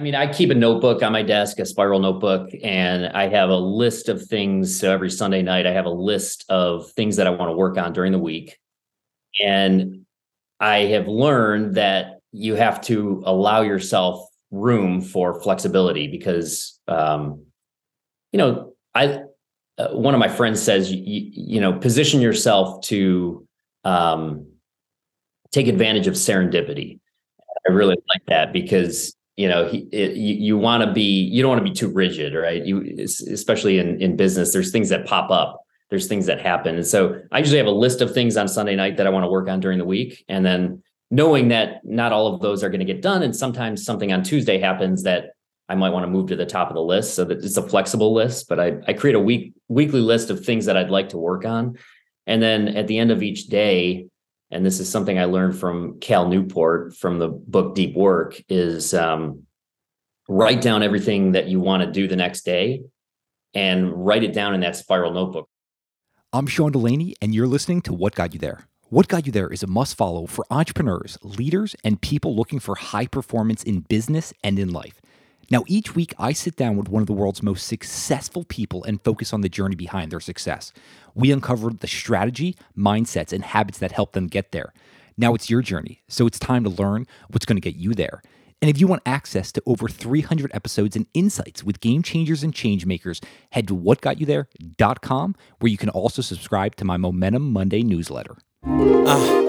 I mean, I keep a notebook on my desk, a spiral notebook, and I have a list of things. So every Sunday night, I have a list of things that I want to work on during the week. And I have learned that you have to allow yourself room for flexibility because, um, you know, I, uh, one of my friends says, you, you know, position yourself to um, take advantage of serendipity. I really like that because you know he, it, you, you want to be you don't want to be too rigid right? You especially in in business there's things that pop up. There's things that happen. And so i usually have a list of things on sunday night that i want to work on during the week. And then knowing that not all of those are going to get done and sometimes something on tuesday happens that i might want to move to the top of the list. So that it's a flexible list but i, I create a week weekly list of things that i'd like to work on. And then at the end of each day and this is something I learned from Cal Newport from the book Deep Work is um, write down everything that you want to do the next day and write it down in that spiral notebook. I'm Sean DeLaney, and you're listening to What Got You There. What Got You There is a must follow for entrepreneurs, leaders, and people looking for high performance in business and in life. Now, each week, I sit down with one of the world's most successful people and focus on the journey behind their success. We uncover the strategy, mindsets, and habits that help them get there. Now it's your journey, so it's time to learn what's going to get you there. And if you want access to over 300 episodes and insights with game changers and change makers, head to whatgotyouthere.com, where you can also subscribe to my Momentum Monday newsletter. Uh,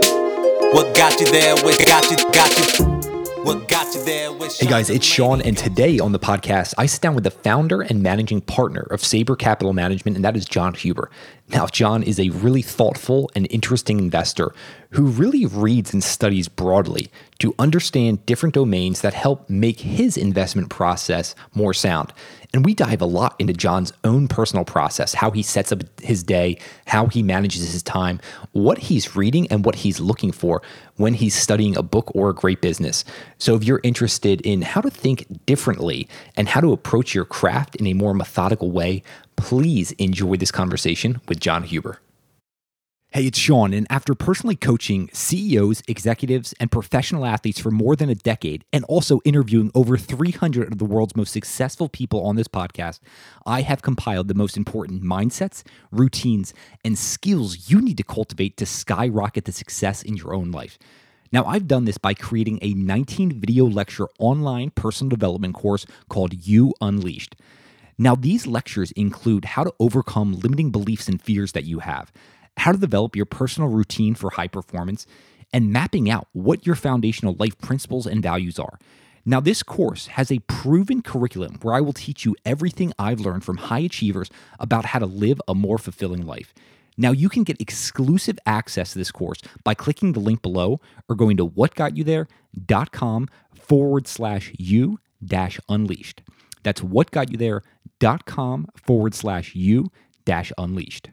what got you there? What got you? Got you? What got you there? Hey guys, it's Sean, and today on the podcast, I sit down with the founder and managing partner of Saber Capital Management, and that is John Huber. Now, John is a really thoughtful and interesting investor who really reads and studies broadly to understand different domains that help make his investment process more sound. And we dive a lot into John's own personal process, how he sets up his day, how he manages his time, what he's reading, and what he's looking for when he's studying a book or a great business. So, if you're interested in how to think differently and how to approach your craft in a more methodical way, please enjoy this conversation with John Huber. Hey, it's Sean, and after personally coaching CEOs, executives, and professional athletes for more than a decade, and also interviewing over 300 of the world's most successful people on this podcast, I have compiled the most important mindsets, routines, and skills you need to cultivate to skyrocket the success in your own life. Now, I've done this by creating a 19 video lecture online personal development course called You Unleashed. Now, these lectures include how to overcome limiting beliefs and fears that you have how to develop your personal routine for high performance, and mapping out what your foundational life principles and values are. Now, this course has a proven curriculum where I will teach you everything I've learned from high achievers about how to live a more fulfilling life. Now, you can get exclusive access to this course by clicking the link below or going to whatgotyouthere.com forward slash you dash unleashed. That's whatgotyouthere.com forward slash you dash unleashed.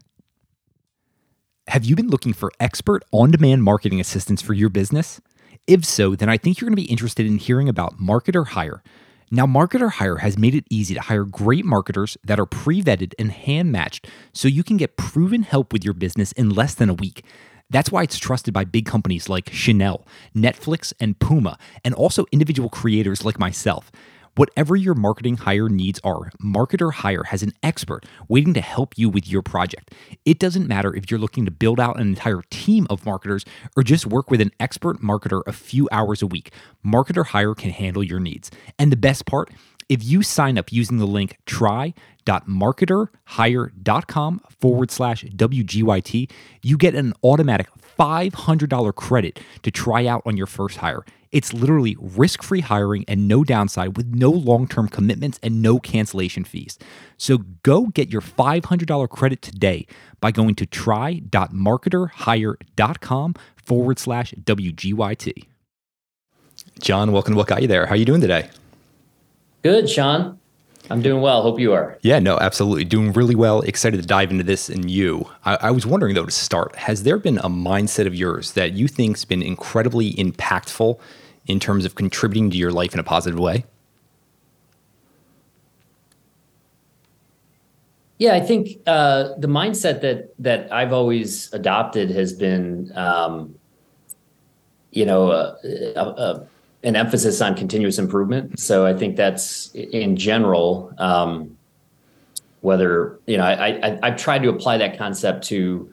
Have you been looking for expert on demand marketing assistance for your business? If so, then I think you're going to be interested in hearing about Marketer Hire. Now, Marketer Hire has made it easy to hire great marketers that are pre vetted and hand matched so you can get proven help with your business in less than a week. That's why it's trusted by big companies like Chanel, Netflix, and Puma, and also individual creators like myself. Whatever your marketing hire needs are, Marketer Hire has an expert waiting to help you with your project. It doesn't matter if you're looking to build out an entire team of marketers or just work with an expert marketer a few hours a week. Marketer Hire can handle your needs. And the best part, if you sign up using the link try.marketerhire.com forward slash WGYT, you get an automatic $500 credit to try out on your first hire. It's literally risk free hiring and no downside with no long term commitments and no cancellation fees. So go get your $500 credit today by going to try.marketerhire.com forward slash WGYT. John, welcome to What Got You There. How are you doing today? Good, Sean. I'm doing well. Hope you are. Yeah, no, absolutely. Doing really well. Excited to dive into this and you. I, I, was wondering, though, to start, has there been a mindset of yours that you think's been incredibly impactful in terms of contributing to your life in a positive way? Yeah, I think uh, the mindset that that I've always adopted has been, um, you know, uh, uh, uh an emphasis on continuous improvement. So I think that's in general, um, whether you know, I, I I've tried to apply that concept to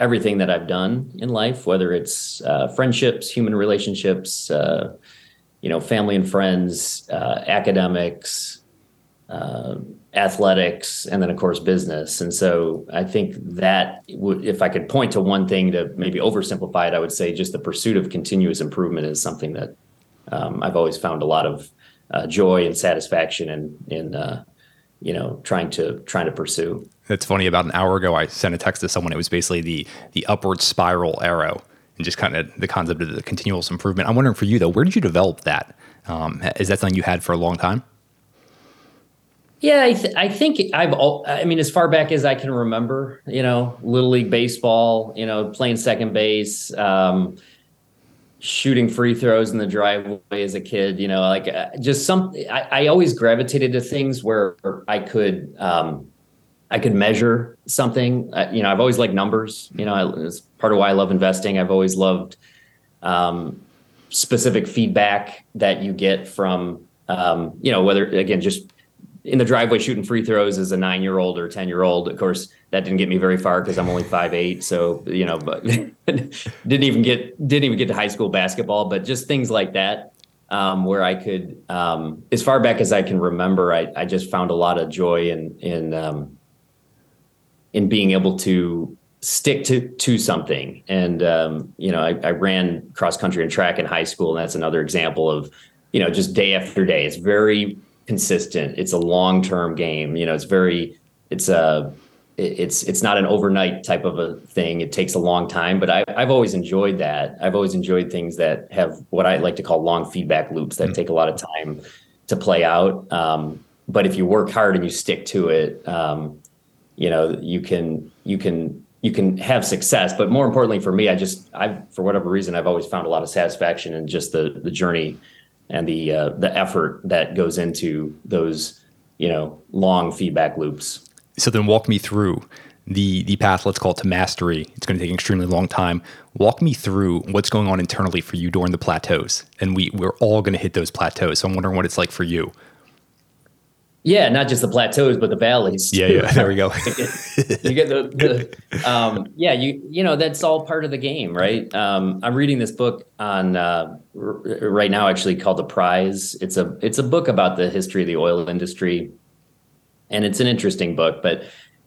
everything that I've done in life, whether it's uh, friendships, human relationships, uh, you know, family and friends, uh, academics, uh, athletics, and then of course business. And so I think that would, if I could point to one thing to maybe oversimplify it, I would say just the pursuit of continuous improvement is something that um, I've always found a lot of uh, joy and satisfaction in in uh, you know trying to trying to pursue. It's funny. About an hour ago, I sent a text to someone. It was basically the the upward spiral arrow, and just kind of the concept of the continuous improvement. I'm wondering for you though, where did you develop that? Um, is that something you had for a long time? Yeah, I, th- I think I've. All, I mean, as far back as I can remember, you know, little league baseball, you know, playing second base. Um, shooting free throws in the driveway as a kid, you know, like uh, just some, I, I, always gravitated to things where I could, um, I could measure something. Uh, you know, I've always liked numbers. You know, I, it's part of why I love investing. I've always loved um, specific feedback that you get from, um, you know, whether again just in the driveway shooting free throws as a nine year old or 10 year old. Of course, that didn't get me very far because I'm only five eight. So, you know, but didn't even get, didn't even get to high school basketball, but just things like that. Um, where I could, um, as far back as I can remember, I, I just found a lot of joy in, in, um, in being able to stick to, to something. And, um, you know, I, I ran cross country and track in high school. And that's another example of, you know, just day after day. It's very consistent. It's a long term game. You know, it's very it's a it's it's not an overnight type of a thing. It takes a long time, but I, I've always enjoyed that. I've always enjoyed things that have what I like to call long feedback loops that mm-hmm. take a lot of time to play out. Um, but if you work hard and you stick to it, um, you know you can you can you can have success. But more importantly for me, I just I for whatever reason I've always found a lot of satisfaction in just the the journey and the uh, the effort that goes into those you know long feedback loops. So then, walk me through the the path. Let's call it to mastery. It's going to take an extremely long time. Walk me through what's going on internally for you during the plateaus, and we we're all going to hit those plateaus. So I'm wondering what it's like for you. Yeah, not just the plateaus, but the valleys. Too. Yeah, yeah. There we go. you get the, the um, yeah, you you know that's all part of the game, right? Um, I'm reading this book on uh, r- right now, actually called The Prize. It's a it's a book about the history of the oil industry, and it's an interesting book. But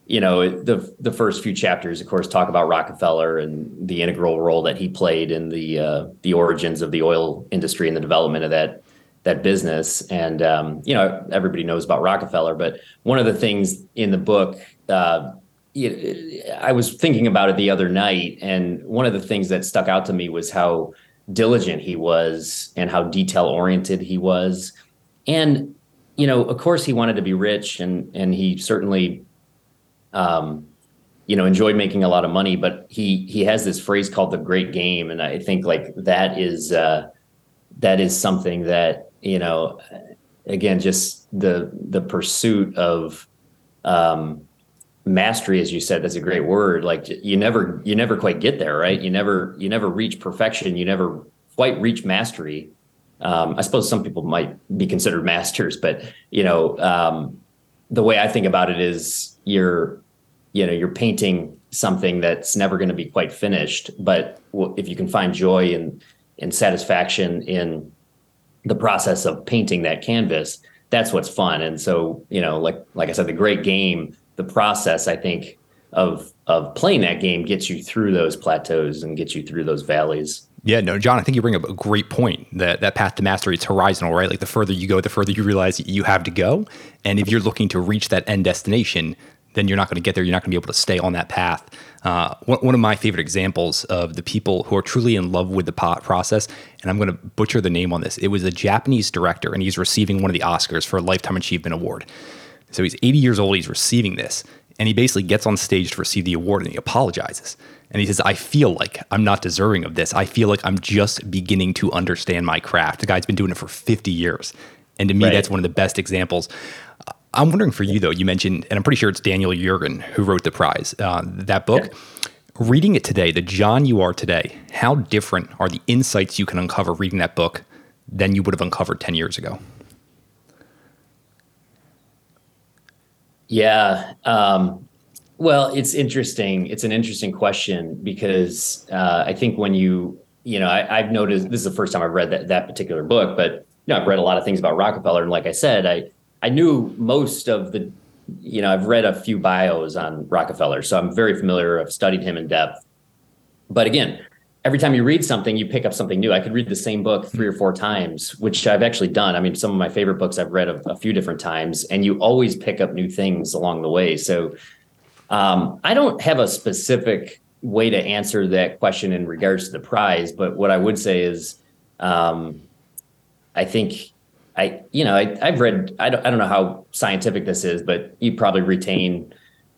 you know, the the first few chapters, of course, talk about Rockefeller and the integral role that he played in the uh, the origins of the oil industry and the development of that that business. And um, you know, everybody knows about Rockefeller, but one of the things in the book, uh, I was thinking about it the other night, and one of the things that stuck out to me was how diligent he was and how detail oriented he was. And you know, of course, he wanted to be rich, and and he certainly. Um, you know enjoyed making a lot of money but he he has this phrase called the great game and i think like that is uh that is something that you know, again, just the the pursuit of um, mastery, as you said, that's a great word. Like you never you never quite get there, right? You never you never reach perfection. You never quite reach mastery. Um, I suppose some people might be considered masters, but you know, um, the way I think about it is you're, you know, you're painting something that's never going to be quite finished. But if you can find joy and and satisfaction in the process of painting that canvas, that's what's fun. And so, you know, like like I said, the great game, the process, I think, of of playing that game gets you through those plateaus and gets you through those valleys. Yeah, no, John, I think you bring up a great point. That that path to mastery, it's horizontal, right? Like the further you go, the further you realize you have to go. And if you're looking to reach that end destination, then you're not going to get there. You're not going to be able to stay on that path. Uh, one, one, of my favorite examples of the people who are truly in love with the pot process, and I'm going to butcher the name on this. It was a Japanese director, and he's receiving one of the Oscars for a Lifetime Achievement Award. So he's 80 years old. He's receiving this, and he basically gets on stage to receive the award, and he apologizes. And he says, I feel like I'm not deserving of this. I feel like I'm just beginning to understand my craft. The guy's been doing it for 50 years. And to me, right. that's one of the best examples. I'm wondering for you though. You mentioned, and I'm pretty sure it's Daniel Yergin who wrote the prize. Uh, that book. Yeah. Reading it today, the John you are today, how different are the insights you can uncover reading that book than you would have uncovered 10 years ago? Yeah. Um, well, it's interesting. It's an interesting question because uh, I think when you, you know, I, have noticed this is the first time I've read that, that particular book, but you know, I've read a lot of things about Rockefeller, and like I said, I I knew most of the, you know, I've read a few bios on Rockefeller, so I'm very familiar. I've studied him in depth. But again, every time you read something, you pick up something new. I could read the same book three or four times, which I've actually done. I mean, some of my favorite books I've read a, a few different times, and you always pick up new things along the way. So um, I don't have a specific way to answer that question in regards to the prize, but what I would say is, um, I think I, you know, I, have read. I don't, I don't know how scientific this is, but you probably retain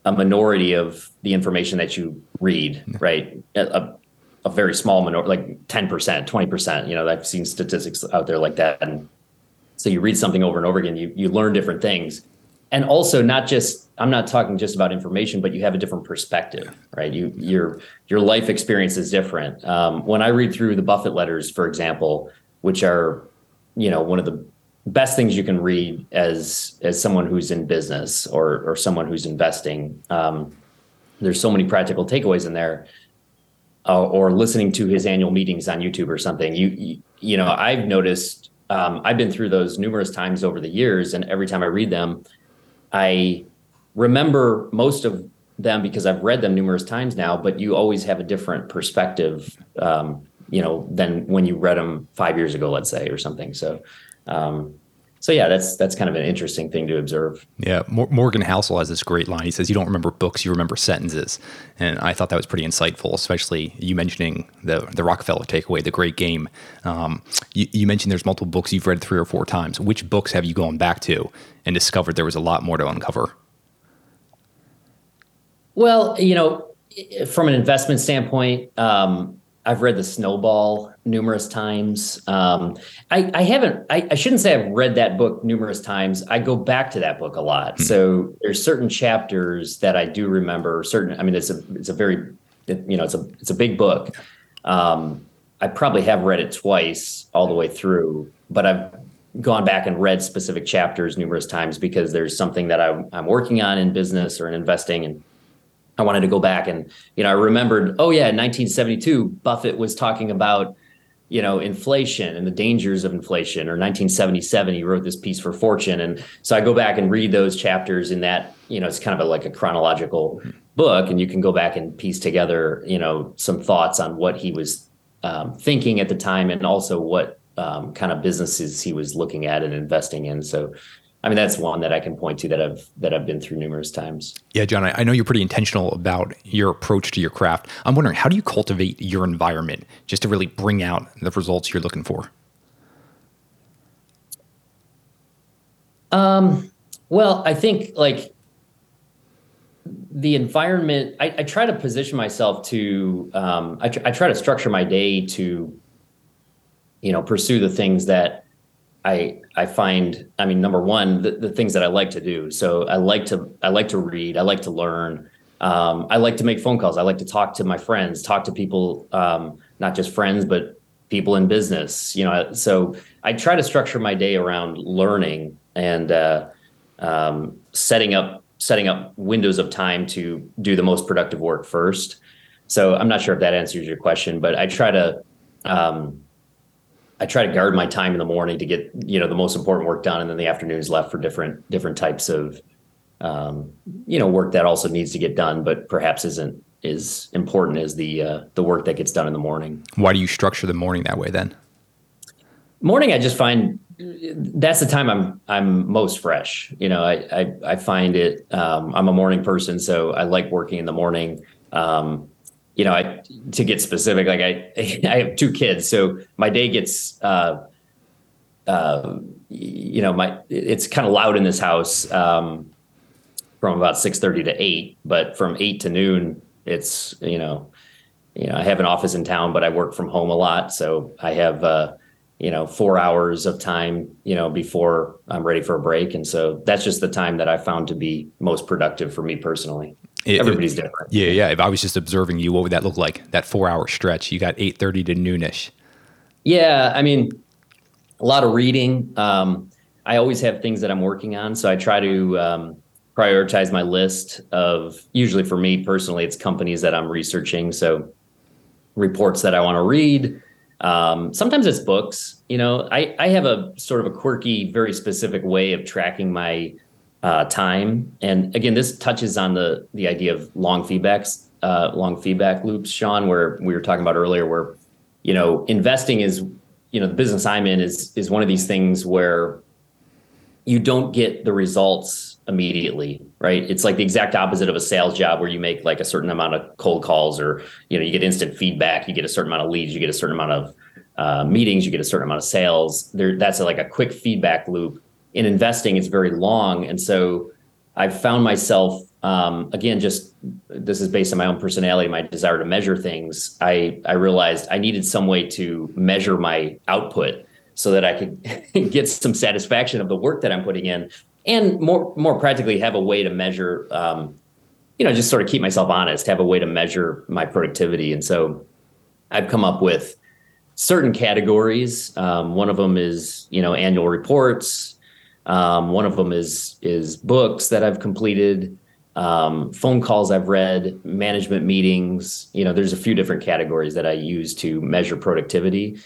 a minority of the information that you read, right? A, a very small minority, like 10%, 20%. You know, I've seen statistics out there like that. And so you read something over and over again, you, you learn different things. And also not just, I'm not talking just about information, but you have a different perspective, right? You, your, your life experience is different. Um, when I read through the Buffett letters, for example, which are, you know, one of the best things you can read as, as someone who's in business or, or someone who's investing. Um, there's so many practical takeaways in there uh, or listening to his annual meetings on YouTube or something. You you, you know, I've noticed. Um, I've been through those numerous times over the years, and every time I read them, I remember most of them because I've read them numerous times now. But you always have a different perspective, um, you know, than when you read them five years ago, let's say, or something. So. Um, so yeah, that's that's kind of an interesting thing to observe. Yeah, Morgan Housel has this great line. He says, "You don't remember books, you remember sentences," and I thought that was pretty insightful. Especially you mentioning the the Rockefeller takeaway, the great game. Um, you, you, mentioned there's multiple books you've read three or four times. Which books have you gone back to and discovered there was a lot more to uncover? Well, you know, from an investment standpoint, um, I've read The Snowball numerous times. Um, I, I, haven't. I, I, shouldn't say I've read that book numerous times. I go back to that book a lot. Mm-hmm. So there's certain chapters that I do remember. Certain. I mean, it's a it's a very you know it's a it's a big book. Um, I probably have read it twice all the way through, but I've gone back and read specific chapters numerous times because there's something that I'm, I'm working on in business or in investing and I wanted to go back and, you know, I remembered, oh yeah, in 1972, Buffett was talking about, you know, inflation and the dangers of inflation. Or 1977, he wrote this piece for Fortune. And so I go back and read those chapters in that, you know, it's kind of a, like a chronological book. And you can go back and piece together, you know, some thoughts on what he was um, thinking at the time and also what um, kind of businesses he was looking at and investing in. So I mean, that's one that I can point to that I've that I've been through numerous times. Yeah, John, I, I know you're pretty intentional about your approach to your craft. I'm wondering, how do you cultivate your environment just to really bring out the results you're looking for? Um, well, I think like the environment. I, I try to position myself to. Um, I, tr- I try to structure my day to, you know, pursue the things that I I find I mean number one the, the things that I like to do. So I like to I like to read. I like to learn. Um, I like to make phone calls. I like to talk to my friends, talk to people, um, not just friends, but people in business. You know, so I try to structure my day around learning and uh, um, setting up setting up windows of time to do the most productive work first. So I'm not sure if that answers your question, but I try to um, I try to guard my time in the morning to get you know the most important work done, and then the afternoons left for different different types of um, you know work that also needs to get done, but perhaps isn't as important as the uh, the work that gets done in the morning. Why do you structure the morning that way then? Morning, I just find that's the time I'm I'm most fresh. You know, I I, I find it. Um, I'm a morning person, so I like working in the morning. Um, you know, I to get specific, like I I have two kids, so my day gets uh, uh, you know, my it's kind of loud in this house um, from about six thirty to eight, but from eight to noon, it's you know, you know, I have an office in town, but I work from home a lot, so I have uh, you know four hours of time, you know, before I'm ready for a break, and so that's just the time that I found to be most productive for me personally. It, Everybody's it, different. Yeah, yeah. If I was just observing you, what would that look like? That four hour stretch. You got eight thirty to noonish. Yeah, I mean, a lot of reading. Um, I always have things that I'm working on, so I try to um, prioritize my list of. Usually, for me personally, it's companies that I'm researching. So reports that I want to read. Um, sometimes it's books. You know, I I have a sort of a quirky, very specific way of tracking my uh, time. And again, this touches on the the idea of long feedbacks, uh, long feedback loops, Sean, where we were talking about earlier, where you know investing is you know the business I'm in is is one of these things where you don't get the results immediately right it's like the exact opposite of a sales job where you make like a certain amount of cold calls or you know you get instant feedback you get a certain amount of leads you get a certain amount of uh, meetings you get a certain amount of sales there that's a, like a quick feedback loop in investing it's very long. And so i've found myself um, again just this is based on my own personality my desire to measure things. I i realized i needed some way to measure my output so that i could get some satisfaction of the work that i'm putting in and more more practically have a way to measure um, you know just sort of keep myself honest have a way to measure my productivity. And so i've come up with certain categories. Um, one of them is you know annual reports um, one of them is is books that i've completed um, phone calls i've read management meetings you know there's a few different categories that i use to measure productivity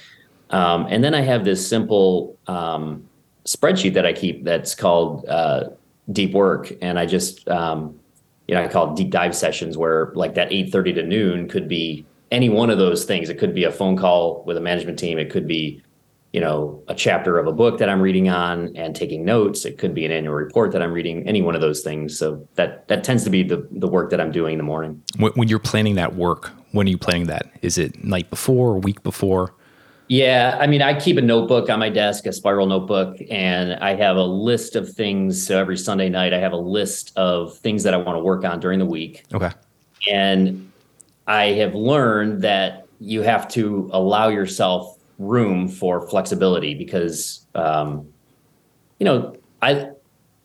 um, and then i have this simple um, spreadsheet that I keep that's called uh, Deep Work, and I just um, you know I call it deep dive sessions where like that eight thirty to noon could be any one of those things. It could be a phone call with a management team. It could be you know a chapter of a book that I'm reading on and taking notes. It could be an annual report that I'm reading. Any one of those things. So that that tends to be the the work that I'm doing in the morning. When you're planning that work, when are you planning that? Is it night before, or week before? Yeah, I mean, I keep a notebook on my desk, a spiral notebook, and I have a list of things. So every Sunday night, I have a list of things that I want to work on during the week. Okay. And I have learned that you have to allow yourself room for flexibility because, um, you know, I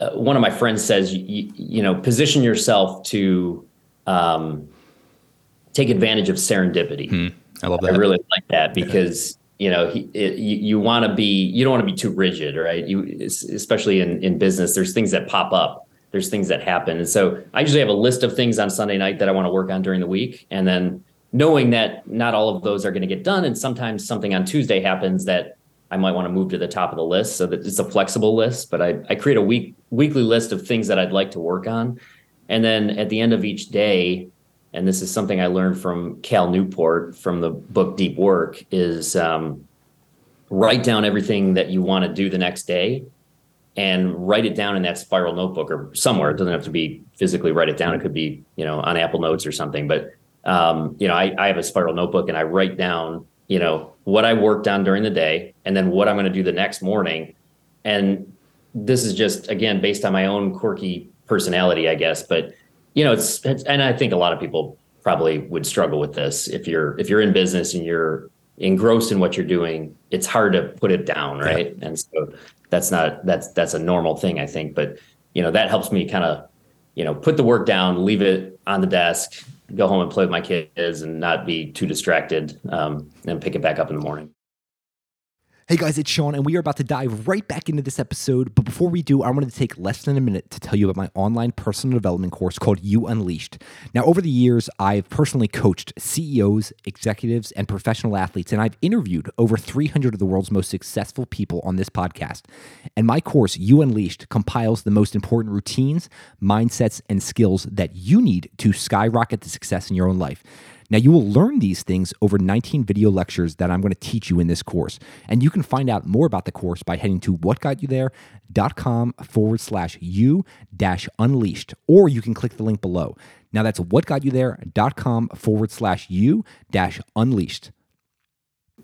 uh, one of my friends says, you, you know, position yourself to um, take advantage of serendipity. Hmm. I love that. I really like that because you know he, it, you, you want to be you don't want to be too rigid right you especially in in business there's things that pop up there's things that happen and so i usually have a list of things on sunday night that i want to work on during the week and then knowing that not all of those are going to get done and sometimes something on tuesday happens that i might want to move to the top of the list so that it's a flexible list but i, I create a week weekly list of things that i'd like to work on and then at the end of each day and this is something I learned from Cal Newport from the book Deep Work, is um, write down everything that you want to do the next day and write it down in that spiral notebook or somewhere. It doesn't have to be physically write it down. It could be, you know, on Apple Notes or something. But, um, you know, I, I have a spiral notebook and I write down, you know, what I worked on during the day and then what I'm going to do the next morning. And this is just, again, based on my own quirky personality, I guess. But you know, it's, it's and I think a lot of people probably would struggle with this if you're if you're in business and you're engrossed in what you're doing it's hard to put it down right yeah. and so that's not that's that's a normal thing i think but you know that helps me kind of you know put the work down leave it on the desk go home and play with my kids and not be too distracted um, and pick it back up in the morning Hey guys, it's Sean, and we are about to dive right back into this episode. But before we do, I wanted to take less than a minute to tell you about my online personal development course called You Unleashed. Now, over the years, I've personally coached CEOs, executives, and professional athletes, and I've interviewed over 300 of the world's most successful people on this podcast. And my course, You Unleashed, compiles the most important routines, mindsets, and skills that you need to skyrocket the success in your own life. Now, you will learn these things over 19 video lectures that I'm going to teach you in this course. And you can find out more about the course by heading to whatgotyouthere.com forward slash you dash unleashed, or you can click the link below. Now, that's whatgotyouthere.com forward slash you dash unleashed.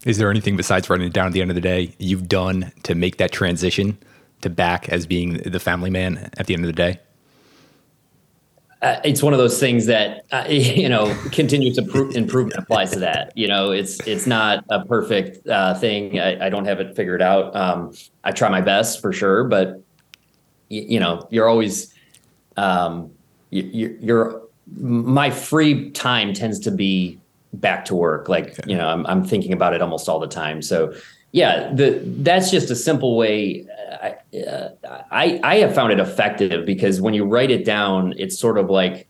Is there anything besides writing it down at the end of the day you've done to make that transition to back as being the family man at the end of the day? Uh, it's one of those things that uh, you know continuous improvement applies to that. You know, it's it's not a perfect uh, thing. I, I, don't have it figured out. Um, I try my best for sure, but y- you know, you're always um, you, you're my free time tends to be back to work. Like okay. you know, I'm I'm thinking about it almost all the time. So yeah, the that's just a simple way. I, uh, I I have found it effective because when you write it down, it's sort of like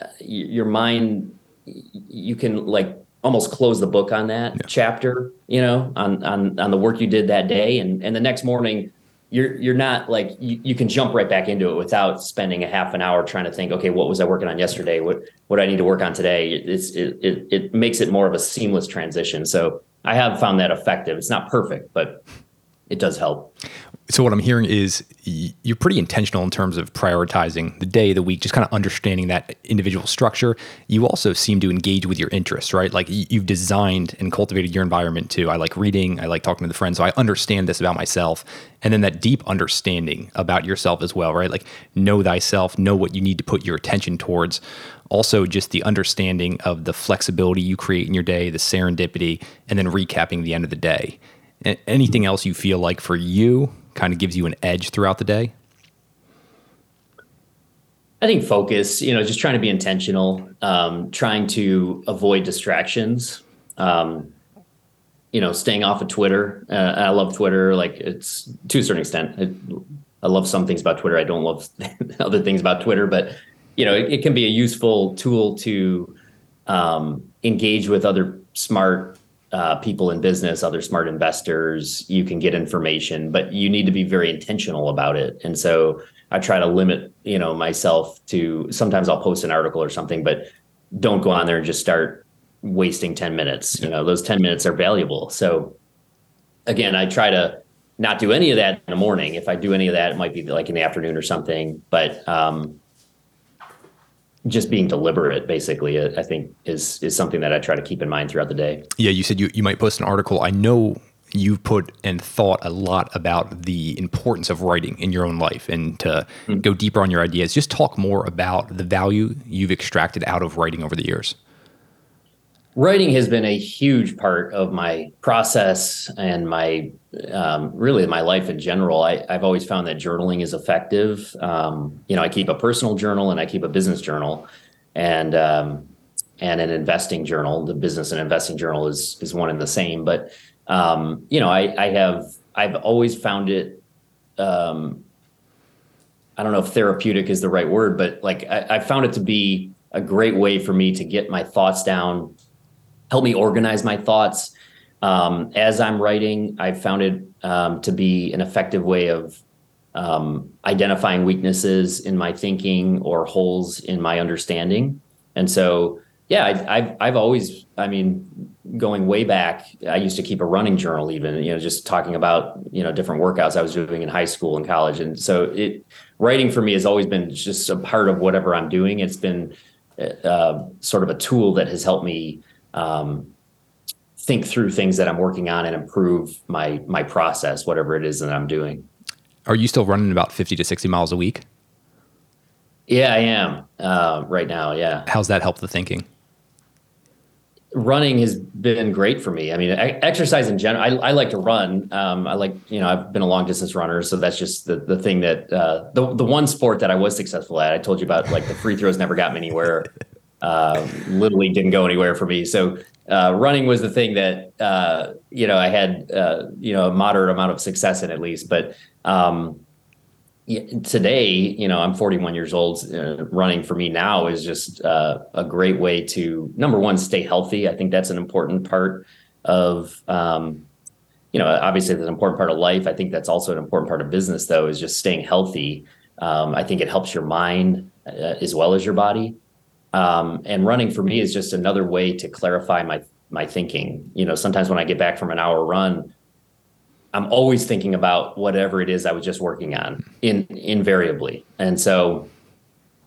uh, your mind. You can like almost close the book on that yeah. chapter, you know, on on on the work you did that day, and and the next morning you're you're not like you, you can jump right back into it without spending a half an hour trying to think okay what was i working on yesterday what what i need to work on today it's it, it, it makes it more of a seamless transition so i have found that effective. It's not perfect but it does help so what I'm hearing is you're pretty intentional in terms of prioritizing the day, the week, just kind of understanding that individual structure. You also seem to engage with your interests, right? Like you've designed and cultivated your environment too. I like reading, I like talking to the friends, so I understand this about myself. And then that deep understanding about yourself as well, right? Like know thyself, know what you need to put your attention towards. Also, just the understanding of the flexibility you create in your day, the serendipity, and then recapping the end of the day. Anything else you feel like for you kind of gives you an edge throughout the day? I think focus, you know, just trying to be intentional, um, trying to avoid distractions. Um, you know, staying off of Twitter. Uh, I love Twitter. Like it's to a certain extent. It, I love some things about Twitter. I don't love other things about Twitter, but you know, it, it can be a useful tool to um, engage with other smart uh, people in business, other smart investors. You can get information, but you need to be very intentional about it. And so I try to limit, you know, myself to sometimes I'll post an article or something, but don't go on there and just start wasting 10 minutes. You know, those 10 minutes are valuable. So again, I try to not do any of that in the morning. If I do any of that, it might be like in the afternoon or something. But um, just being deliberate basically i think is is something that i try to keep in mind throughout the day. Yeah you said you, you might post an article. I know you've put and thought a lot about the importance of writing in your own life and to mm-hmm. go deeper on your ideas. Just talk more about the value you've extracted out of writing over the years writing has been a huge part of my process and my um, really my life in general. I, have always found that journaling is effective. Um, you know, I keep a personal journal and I keep a business journal, and um, and an investing journal. The business and investing journal is is one and the same. But um, you know, I, I have I've always found it. Um, I don't know if therapeutic is the right word, but like I, I found it to be a great way for me to get my thoughts down help me organize my thoughts. Um, as I'm writing, I've found it um, to be an effective way of um, identifying weaknesses in my thinking or holes in my understanding. And so, yeah, I, I've I've always, I mean, going way back, I used to keep a running journal, even you know, just talking about you know different workouts I was doing in high school and college. And so, it writing for me has always been just a part of whatever I'm doing. It's been uh, sort of a tool that has helped me um, think through things that I'm working on and improve my my process, whatever it is that I'm doing. Are you still running about 50 to 60 miles a week? Yeah, I am uh, right now. Yeah. How's that help the thinking? Running has been great for me. I mean, exercise in general. I, I like to run. Um, I like, you know, I've been a long distance runner, so that's just the the thing that uh, the the one sport that I was successful at. I told you about, like the free throws never got me anywhere. uh, literally didn't go anywhere for me. So uh, running was the thing that uh, you know I had uh, you know a moderate amount of success in at least. But um, today, you know, I'm 41 years old. Uh, running for me now is just uh, a great way to number one stay healthy. I think that's an important part of. Um, you know, obviously, that's an important part of life. I think that's also an important part of business, though, is just staying healthy. Um, I think it helps your mind as well as your body. Um, and running for me is just another way to clarify my my thinking. You know, sometimes when I get back from an hour run, I'm always thinking about whatever it is I was just working on in invariably. And so,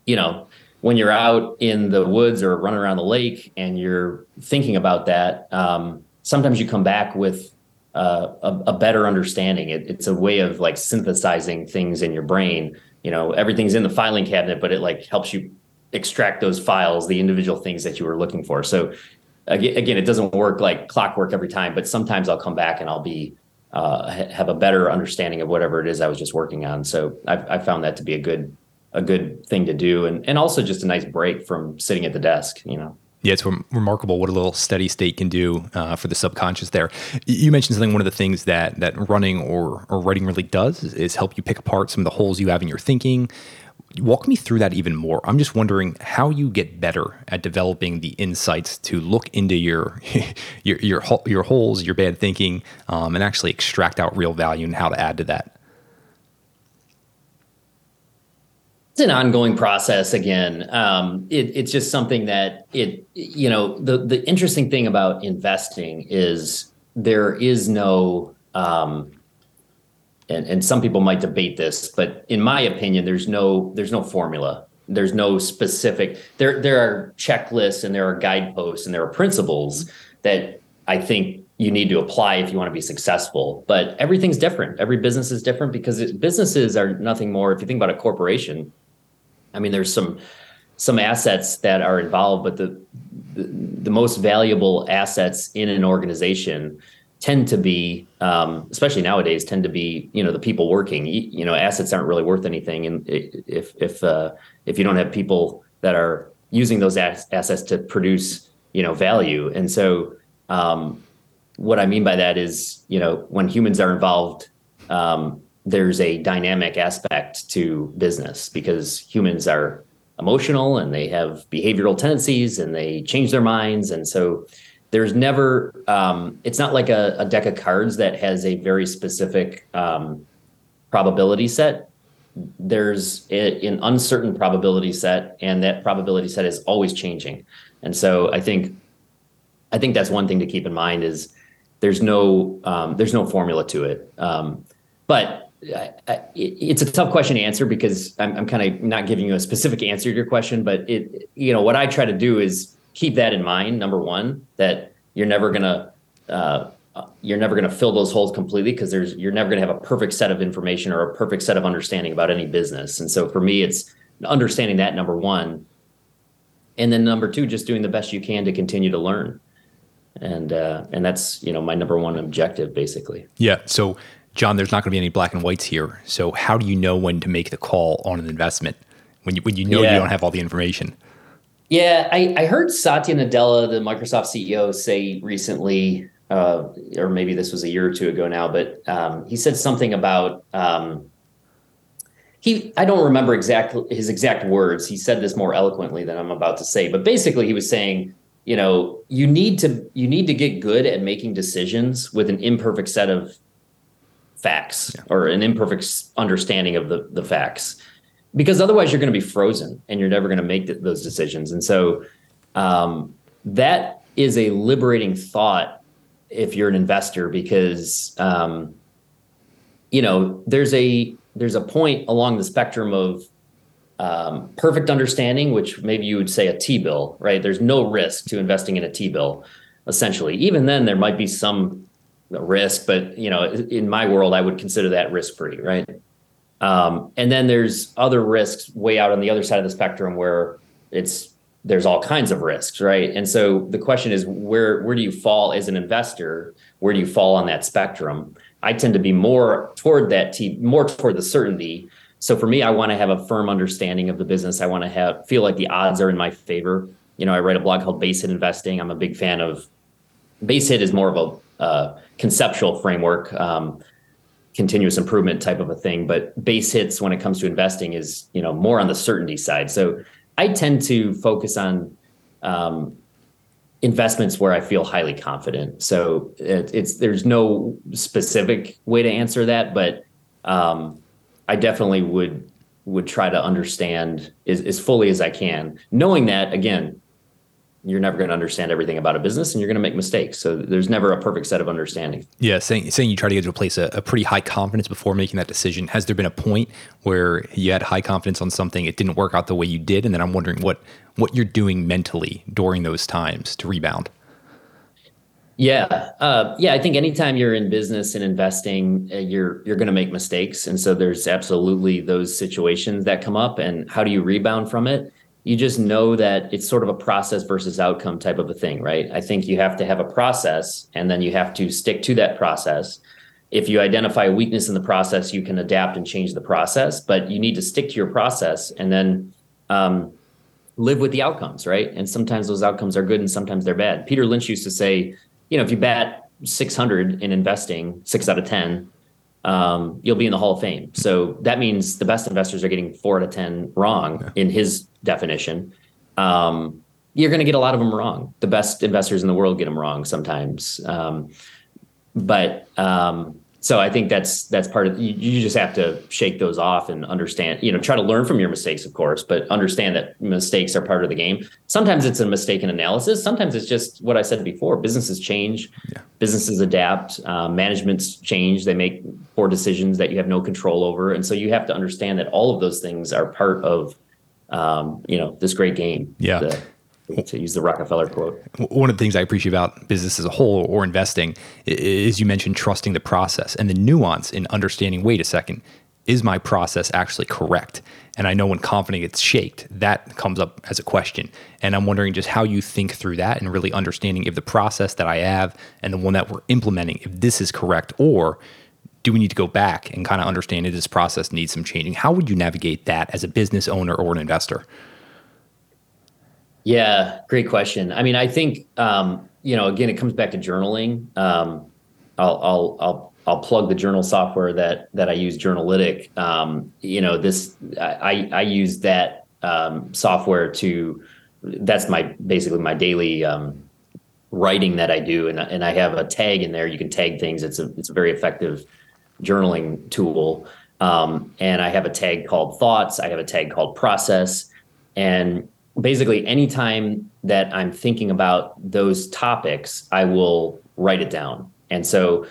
you know, when you're out in the woods or running around the lake and you're thinking about that, um, sometimes you come back with uh, a, a, better understanding. It, it's a way of like synthesizing things in your brain. You know, everything's in the filing cabinet, but it like helps you extract those files, the individual things that you were looking for. So again, it doesn't work like clockwork every time, but sometimes I'll come back and I'll be uh, have a better understanding of whatever it is I was just working on. So I've, I've found that to be a good a good thing to do, and and also just a nice break from sitting at the desk. You know. Yeah, it's remarkable what a little steady state can do uh, for the subconscious. There, you mentioned something. One of the things that that running or or writing really does is help you pick apart some of the holes you have in your thinking. Walk me through that even more. I'm just wondering how you get better at developing the insights to look into your your your, your holes, your bad thinking, um, and actually extract out real value and how to add to that. it's an ongoing process again um, it, it's just something that it you know the the interesting thing about investing is there is no um, and, and some people might debate this but in my opinion there's no there's no formula. There's no specific there there are checklists and there are guideposts and there are principles that i think you need to apply if you want to be successful but everything's different. Every business is different because it, businesses are nothing more if you think about a corporation. I mean, there's some some assets that are involved, but the, the, the most valuable assets in an organization tend to be, um, especially nowadays, tend to be you know the people working. You, you know, assets aren't really worth anything, and if if uh, if you don't have people that are using those assets to produce you know value, and so um, what I mean by that is you know when humans are involved. Um, there's a dynamic aspect to business because humans are emotional and they have behavioral tendencies and they change their minds and so there's never um, it's not like a, a, deck of cards that has a very specific um, probability set. There's a, an uncertain probability set and that probability set is always changing. And so i think i think that's one thing to keep in mind is there's no um, there's no formula to it. Um, but I, I, it's a tough question to answer because I'm, I'm kind of not giving you a specific answer to your question, but it, you know, what I try to do is keep that in mind. Number one, that you're never gonna, uh, you're never gonna fill those holes completely because there's, you're never gonna have a perfect set of information or a perfect set of understanding about any business. And so for me, it's understanding that number one, and then number two, just doing the best you can to continue to learn and uh, and that's you know my number one objective basically yeah so John, there's not going to be any black and whites here. So how do you know when to make the call on an investment when you when you know yeah. you don't have all the information? Yeah, I, I heard Satya Nadella, the Microsoft CEO, say recently, uh, or maybe this was a year or two ago now, but um, he said something about um, he. I don't remember exactly his exact words. He said this more eloquently than I'm about to say, but basically he was saying, you know, you need to you need to get good at making decisions with an imperfect set of facts yeah. or an imperfect understanding of the, the facts because otherwise you're going to be frozen and you're never going to make th- those decisions. And so um, that is a liberating thought if you're an investor because um, you know there's a there's a point along the spectrum of um, perfect understanding which maybe you would say a t-bill right? There's no risk to investing in a t-bill essentially. Even then there might be some risk, but you know, in my world, I would consider that risk free, right? Um, and then there's other risks way out on the other side of the spectrum where it's there's all kinds of risks, right? And so the question is, where where do you fall as an investor? Where do you fall on that spectrum? I tend to be more toward that t more toward the certainty. So for me, I want to have a firm understanding of the business. I want to have feel like the odds are in my favor. You know, I write a blog called Base Hit Investing. I'm a big fan of Base Hit is more of a uh, conceptual framework, um, continuous improvement type of a thing. But base hits when it comes to investing is you know more on the certainty side. So I tend to focus on um, investments where I feel highly confident. So it, it's there's no specific way to answer that, but um, I definitely would would try to understand as, as fully as I can, knowing that again you're never going to understand everything about a business and you're going to make mistakes. So there's never a perfect set of understanding. Yeah, saying saying you try to get to a place a, a, pretty high confidence before making that decision. Has there been a point where you had high confidence on something, it didn't work out the way you did, and then I'm wondering what what you're doing mentally during those times to rebound. Yeah, uh, yeah. I think anytime you're in business and investing, uh, you're you're going to make mistakes, and so there's absolutely those situations that come up. And how do you rebound from it? You just know that it's sort of a process versus outcome type of a thing, right? I think you have to have a process and then you have to stick to that process. If you identify a weakness in the process, you can adapt and change the process, but you need to stick to your process. And then um, live with the outcomes, right? And sometimes those outcomes are good and sometimes they're bad. Peter Lynch used to say, you know, if you bat 600 in investing, six out of 10, um, you'll be in the Hall of Fame. So that means the best investors are getting four out of 10 wrong yeah. in his definition. Um, you're going to get a lot of them wrong. The best investors in the world get them wrong sometimes. Um, but um, so I think that's that's part of you, you just have to shake those off and understand, you know, try to learn from your mistakes, of course, but understand that mistakes are part of the game. Sometimes it's a mistaken analysis. Sometimes it's just what I said before. Businesses change, yeah. businesses adapt, uh, managements change. They make poor decisions that you have no control over, and so you have to understand that all of those things are part of, um, you know, this great game. Yeah. The, to use the Rockefeller quote. One of the things I appreciate about business as a whole or investing is you mentioned trusting the process and the nuance in understanding wait a second, is my process actually correct? And I know when confidence gets shaked, that comes up as a question. And I'm wondering just how you think through that and really understanding if the process that I have and the one that we're implementing, if this is correct, or do we need to go back and kind of understand if this process needs some changing? How would you navigate that as a business owner or an investor? Yeah, great question. I mean, I think um, you know, again, it comes back to journaling. Um, I'll, I'll, I'll, I'll plug the journal software that that I use, Journalytic. Um, you know, this I I use that um, software to. That's my basically my daily um, writing that I do, and and I have a tag in there. You can tag things. It's a it's a very effective journaling tool. Um, and I have a tag called thoughts. I have a tag called process, and basically anytime that I'm thinking about those topics, I will write it down. And so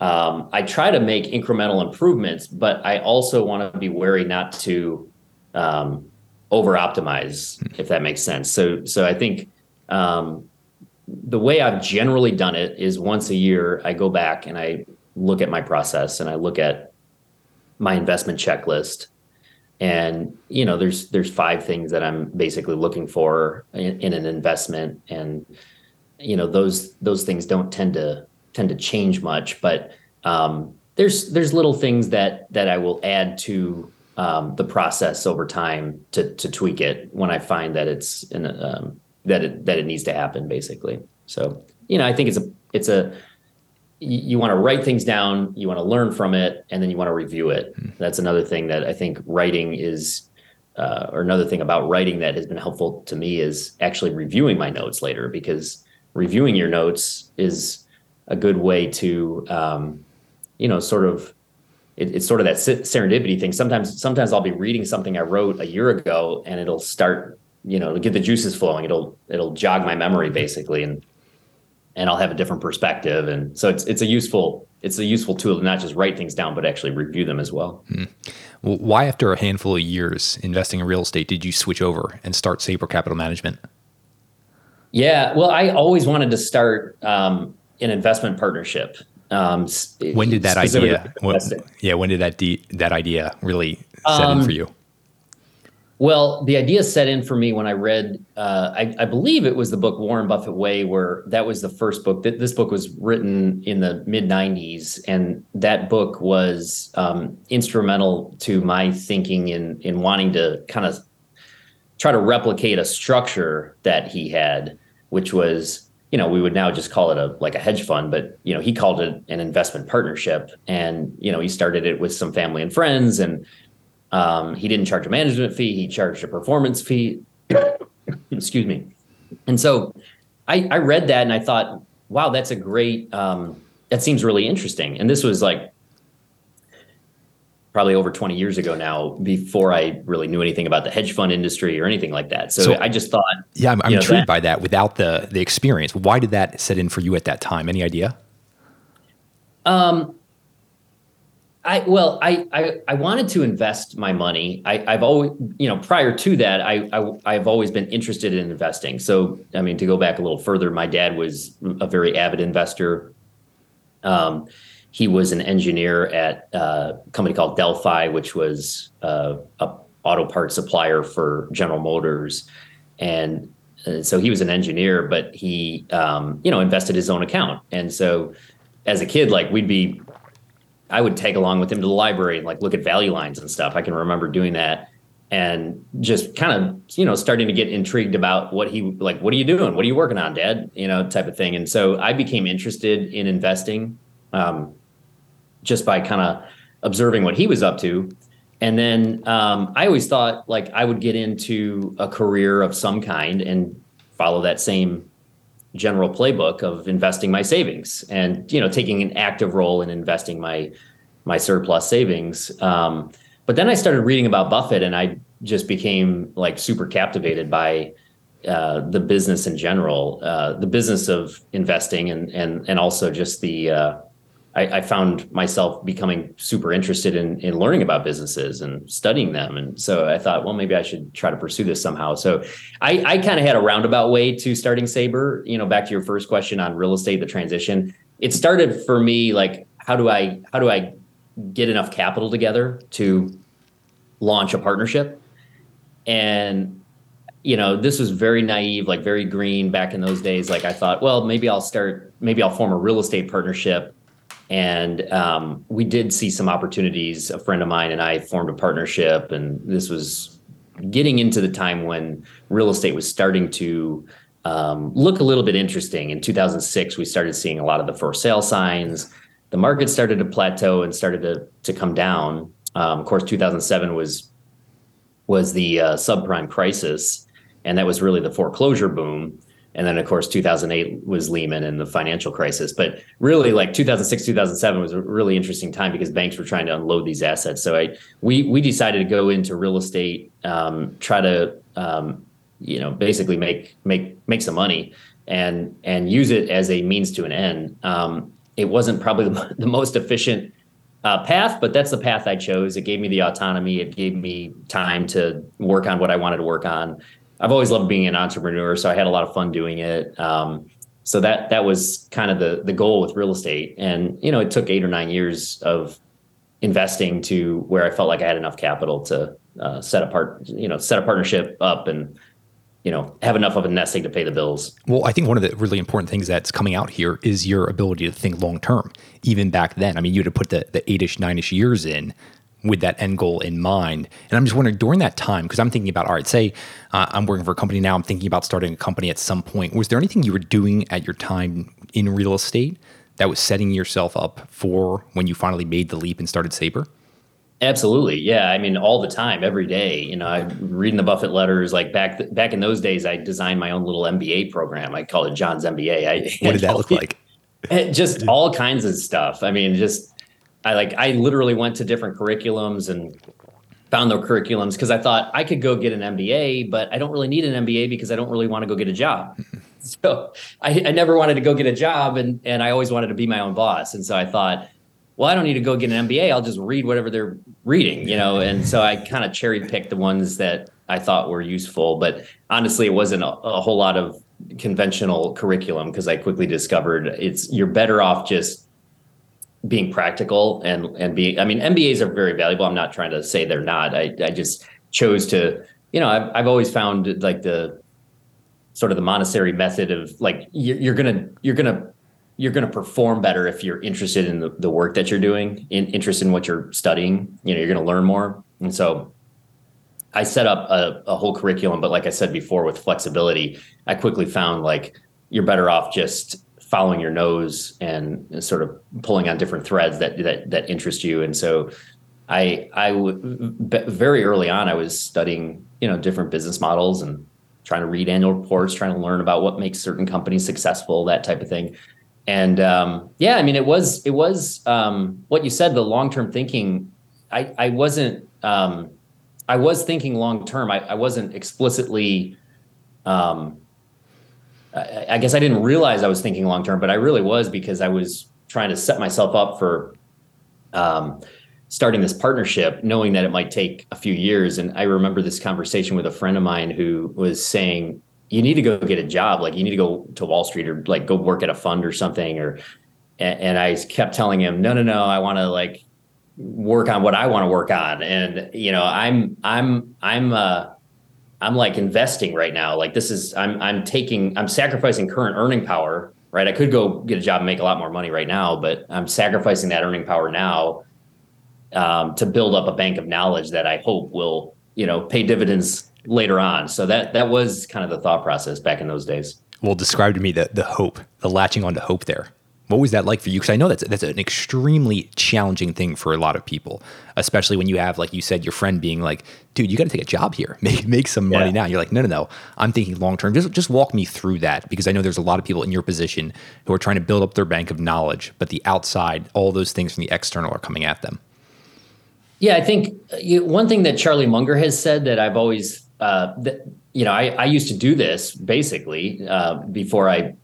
um, I try to make incremental improvements, but I also want to be wary not to um, over optimize, if that makes sense. So, so I think um, the way I've generally done it is once a year, I go back and I look at my process and I look at my investment checklist. And you know there's there's five things that i'm basically looking for in, in, an investment. And you know those those things don't tend to tend to change much but um, there's there's little things that that i will add to um, the process over time to to tweak it when i find that it's in a, um, that it that it needs to happen basically. So you know i think it's a it's a you, you want to write things down, you want to learn from it, and then you want to review it. Mm. That's another thing that I think writing is, uh, or another thing about writing that has been helpful to me is actually reviewing my notes later because reviewing your notes is a good way to, um, you know, sort of. It, it's sort of that serendipity thing. Sometimes, sometimes I'll be reading something I wrote a year ago, and it'll start, you know, get the juices flowing. It'll it'll jog my memory basically, and and I'll have a different perspective. And so it's it's a useful it's a useful tool to not just write things down, but actually review them as well. Hmm. Well, why after a handful of years investing in real estate did you switch over and start Saber Capital Management? Yeah, well, I always wanted to start um, an investment partnership. Um, when did that idea? When, yeah, when did that de- that idea really set um, in for you? Well, the idea set in for me when I read, uh, I, I, believe it was the book Warren Buffett Way, where that was the first book. That this book was written in the mid '90s, and that book was um, instrumental to my thinking in in wanting to kind of try to replicate a structure that he had, which was, you know, we would now just call it a like a hedge fund, but you know, he called it an investment partnership, and you know, he started it with some family and friends, and um, he didn't charge a management fee; he charged a performance fee. Excuse me. And so, I, I read that and I thought, wow, that's a great. Um, that seems really interesting. And this was like probably over 20 years ago now before I really knew anything about the hedge fund industry or anything like that. So, so I just thought Yeah, I'm, I'm intrigued know, that, by that without the the experience. Why did that set in for you at that time? Any idea? Um I well, I, I I wanted to invest my money. I, I've always, you know, prior to that, I, I have always been interested in investing. So, I mean, to go back a little further, my dad was a very avid investor. Um, he was an engineer at uh, a company called Delphi, which was uh, a auto parts supplier for General Motors, and uh, so he was an engineer, but he, um, you know, invested his own account. And so, as a kid, like we'd be I would tag along with him to the library and like look at value lines and stuff. I can remember doing that. and just kind of you know starting to get intrigued about what he like what are you doing what are you working on dad you know type of thing and so i became interested in investing um, just by kind of observing what he was up to and then um, i always thought like i would get into a career of some kind and follow that same general playbook of investing my savings and you know taking an active role in investing my my surplus savings. Um, but then I started reading about Buffett and I just became like super captivated by uh, the business in general, uh, the business of investing and and and also just the uh, I, I, found myself becoming super interested in in learning about businesses and studying them. And so I thought, well, maybe I should try to pursue this somehow. So I, I kind of had a roundabout way to starting Saber. You know, back to your first question on real estate, the transition. It started for me like how do I how do I get enough capital together to launch a partnership. And you know, this was very naive, like very green back in those days. Like I thought, well, maybe I'll start, maybe I'll form a real estate partnership. And um, we did see some opportunities. A friend of mine and I formed a partnership, and this was getting into the time when real estate was starting to um, look a little bit interesting. In 2006, we started seeing a lot of the for sale signs the market started to plateau and started to to come down. Um, of course, 2007 was was the uh, subprime crisis, and that was really the foreclosure boom. And then, of course, 2008 was Lehman and the financial crisis. But really, like 2006, 2007 was a really interesting time because banks were trying to unload these assets. So I we we decided to go into real estate, um, try to um, you know basically make make make some money and and use it as a means to an end. Um, it wasn't probably the, the most efficient uh, path, but that's the path I chose. It gave me the autonomy. It gave me time to work on what I wanted to work on. I've always loved being an entrepreneur, so I had a lot of fun doing it. Um, so that that was kind of the the goal with real estate, and you know, it took eight or nine years of investing to where I felt like I had enough capital to uh, set apart, you know, set a partnership up and you know have enough of a nest egg to pay the bills. Well i think one of the really important things that's coming out here is your ability to think long term. Even back then i mean you had to put the, the eight-ish nine-ish years in with that end goal in mind and i'm just wondering during that time because i'm thinking about all right say uh, i'm working for a company now i'm thinking about starting a company at some point was there anything you were doing at your time in real estate that was setting yourself up for when you finally made the leap and started saber Absolutely. Yeah. I mean, all the time, every day, you know, I'm reading the Buffett letters, like back, th- back in those days, I designed my own little MBA program. I call it John's MBA. I, what did that look like? Just all kinds of stuff. I mean, just, I like, I literally went to different curriculums and found their curriculums because I thought I could go get an MBA, but I don't really need an MBA because I don't really want to go get a job. so I, I never wanted to go get a job and, and I always wanted to be my own boss. And so I thought, well, I don't need to go get an MBA. I'll just read whatever they're reading, you know. And so I kind of cherry picked the ones that I thought were useful. But honestly, it wasn't a, a whole lot of conventional curriculum because I quickly discovered it's you're better off just being practical and and being. I mean, MBAs are very valuable. I'm not trying to say they're not. I I just chose to, you know, I've I've always found like the sort of the Montessori method of like you're, you're gonna you're gonna you're to perform better if you're interested in the, the work that you're doing, in, in what you're studying. You know, you're to learn more. And so I set up a, a whole curriculum, but like I said before, with flexibility, I quickly found like you're better off just following your nose and, sort of pulling on different threads that that that interest you. And so I very early on I was studying you know different business models and trying to read annual reports, trying to learn about what makes certain companies successful, that type of thing and um, yeah, I mean, it was it was um, what you said. The long term thinking, I I wasn't um, I was thinking long term. I, I wasn't explicitly. Um, I, guess I didn't realize I was thinking long term, but I really was because I was trying to set myself up for um, starting this partnership, knowing that it might take a few years. And I remember this conversation with a friend of mine who was saying, you need to go get a job. Like you need to go to Wall Street or like go work at a fund or something. Or and, and I kept telling him, no, no, no, I want to like work on what I want to work on. And you know, I'm I'm I'm uh I'm like investing right now. Like this is I'm I'm taking I'm sacrificing current earning power. Right. I could go get a job and make a lot more money right now, but I'm sacrificing that earning power now um, to build up a bank of knowledge that I hope will you know, pay dividends later on. So that that was kind of the thought process back in those days. Well, describe to me the the hope, the latching on to hope there. What was that like for you? Because I know that's that's an extremely challenging thing for a lot of people, especially when you have, like you said, your friend being like, "Dude, you got to take a job here, make make some money yeah. now." You're like, "No, no, no, I'm thinking long term." Just just walk me through that because I know there's a lot of people in your position who are trying to build up their bank of knowledge, but the outside, all those things from the external are coming at them. Yeah, I think uh, you, one thing that Charlie Munger has said that I've always, uh, that, you know, I, I used to do this basically uh, before I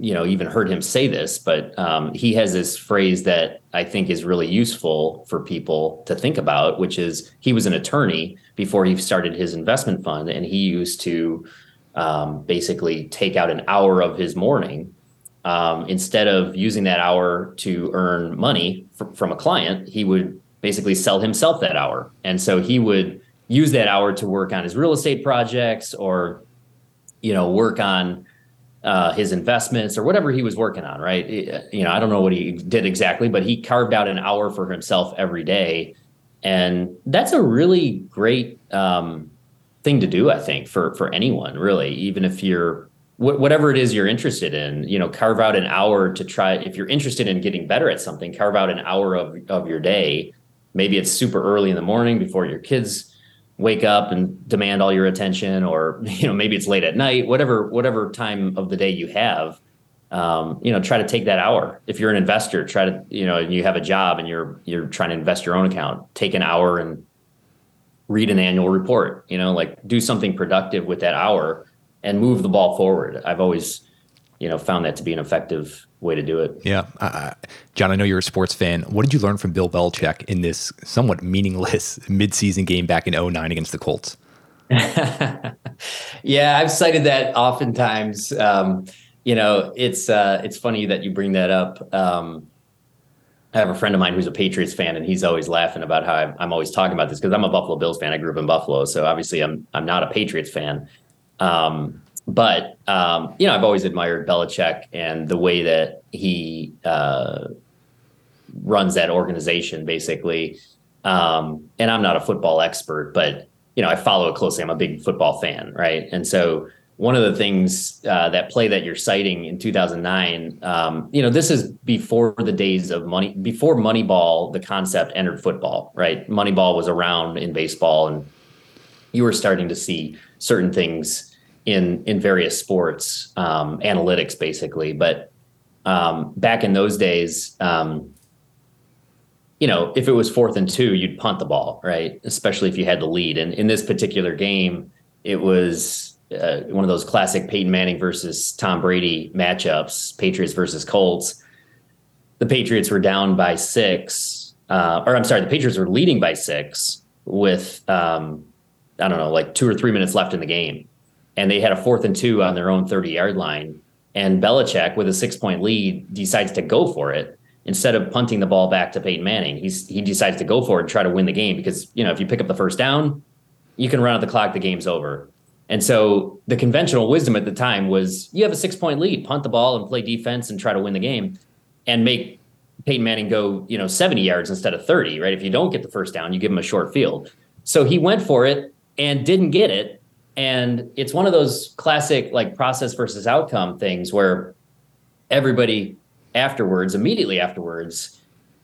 you know even heard him say this but um, he has this phrase that i think is really useful for people to think about which is he was an attorney before he started his investment fund and he used to um, basically take out an hour of his morning um, instead of using that hour to earn money fr- from a client he would basically sell himself that hour. And so he would use that hour to work on his real estate projects or you know work on uh, his investments or whatever he was working on, right? You know, I don't know what he did exactly, but he carved out an hour for himself every day, and that's a really great um, thing to do. I think for for anyone, really, even if you're wh- whatever it is you're interested in, you know, carve out an hour to try. If you're interested in getting better at something, carve out an hour of of your day. Maybe it's super early in the morning before your kids wake up and demand all your attention or you know maybe it's late at night whatever whatever time of the day you have um, you know try to take that hour. If you're an investor try to you know you have a job and you're you're trying to invest your own account take an hour and read an annual report you know like do something productive with that hour and move the ball forward. I've always you know found that to be an effective way to do it. Yeah, uh, John, I know you're a sports fan. What did you learn from Bill Belichick in this somewhat meaningless midseason game back in 09 against the Colts? yeah, I've cited that oftentimes. Um, you know, it's uh, it's funny that you bring that up. Um, I have a friend of mine who's a Patriots fan, and he's always laughing about how I'm, I'm always talking about this because I'm a Buffalo Bills fan. I grew up in Buffalo, so obviously I'm I'm not a Patriots fan. Um, but um, you know, I've always admired Belichick and the way that he uh, runs that organization, basically. Um, and I'm not a football expert, but you know, I follow it closely. I'm a big football fan, right? And so one of the things uh, that play that you're citing in 2009, um, you know, this is before the days of money, before Moneyball, the concept entered football, right? Moneyball was around in baseball, and you were starting to see certain things in in various sports, um, analytics basically. But um, back in those days, um, you know, if it was fourth and two, you'd punt the ball, right? Especially if you had the lead. And in this particular game, it was uh, one of those classic Peyton Manning versus Tom Brady matchups, Patriots versus Colts. The Patriots were down by six, uh, or I'm sorry, the Patriots were leading by six with um, I don't know, like two or three minutes left in the game and they had a fourth and two on their own 30 yard line. And Belichick, with a six point lead, decides to go for it instead of punting the ball back to Peyton Manning. He's he decides to go for it and try to win the game because you know if you pick up the first down, you can run out the clock, the game's over. And so the conventional wisdom at the time was you have a six point lead, punt the ball and play defense and try to win the game, and make Peyton Manning go you know 70 yards instead of 30. Right? If you don't get the first down, you give him a short field. So he went for it and didn't get it and it's one of those classic like process versus outcome things where everybody afterwards, immediately afterwards,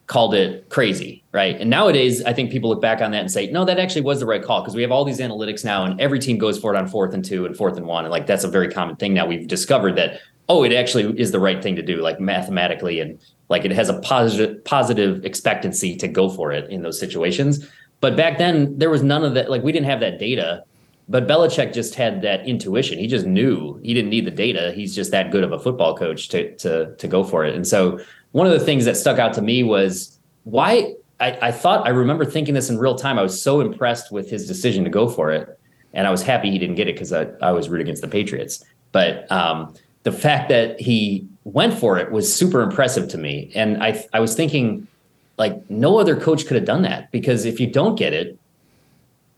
called it crazy, right? And nowadays, I think people look back on that and say, no, that actually was the right call because we have all these analytics now, and every team goes for it on fourth and two and fourth and one, and like that's a very common thing now. We've discovered that oh, it actually is the right thing to do, like mathematically, and like it has a positive positive expectancy to go for it in those situations. But back then, there was none of that. Like we didn't have that data but Belichick just had that intuition. He just knew he didn't need the data. He's just that good of a football coach to to to go for it. And so one of the things that stuck out to me was why I, I thought I remember thinking this in real time. I was so impressed with his decision to go for it, and I was happy he didn't get it because I, I was rooting against the Patriots. But um, the fact that he went for it was super impressive to me, and I I was thinking like no other coach could have done that because if you don't get it,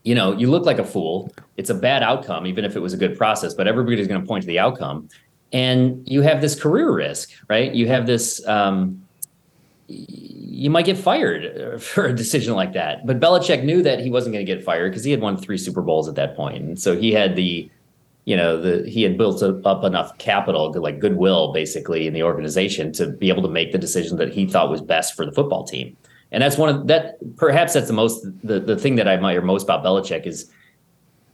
you know, you look like a fool. It's a bad outcome, even if it was a good process, but everybody's going to point to the outcome. And you have this career risk, right? You have this, um, you might get fired for a decision like that. But Belichick knew that he wasn't going to get fired because he had won three Super Bowls at that point, and so he had the, you know, the he had built up enough capital, like goodwill, basically in the organization to be able to make the decision that he thought was best for the football team. And that's one of that. Perhaps that's the most the the thing that I admire most about Belichick is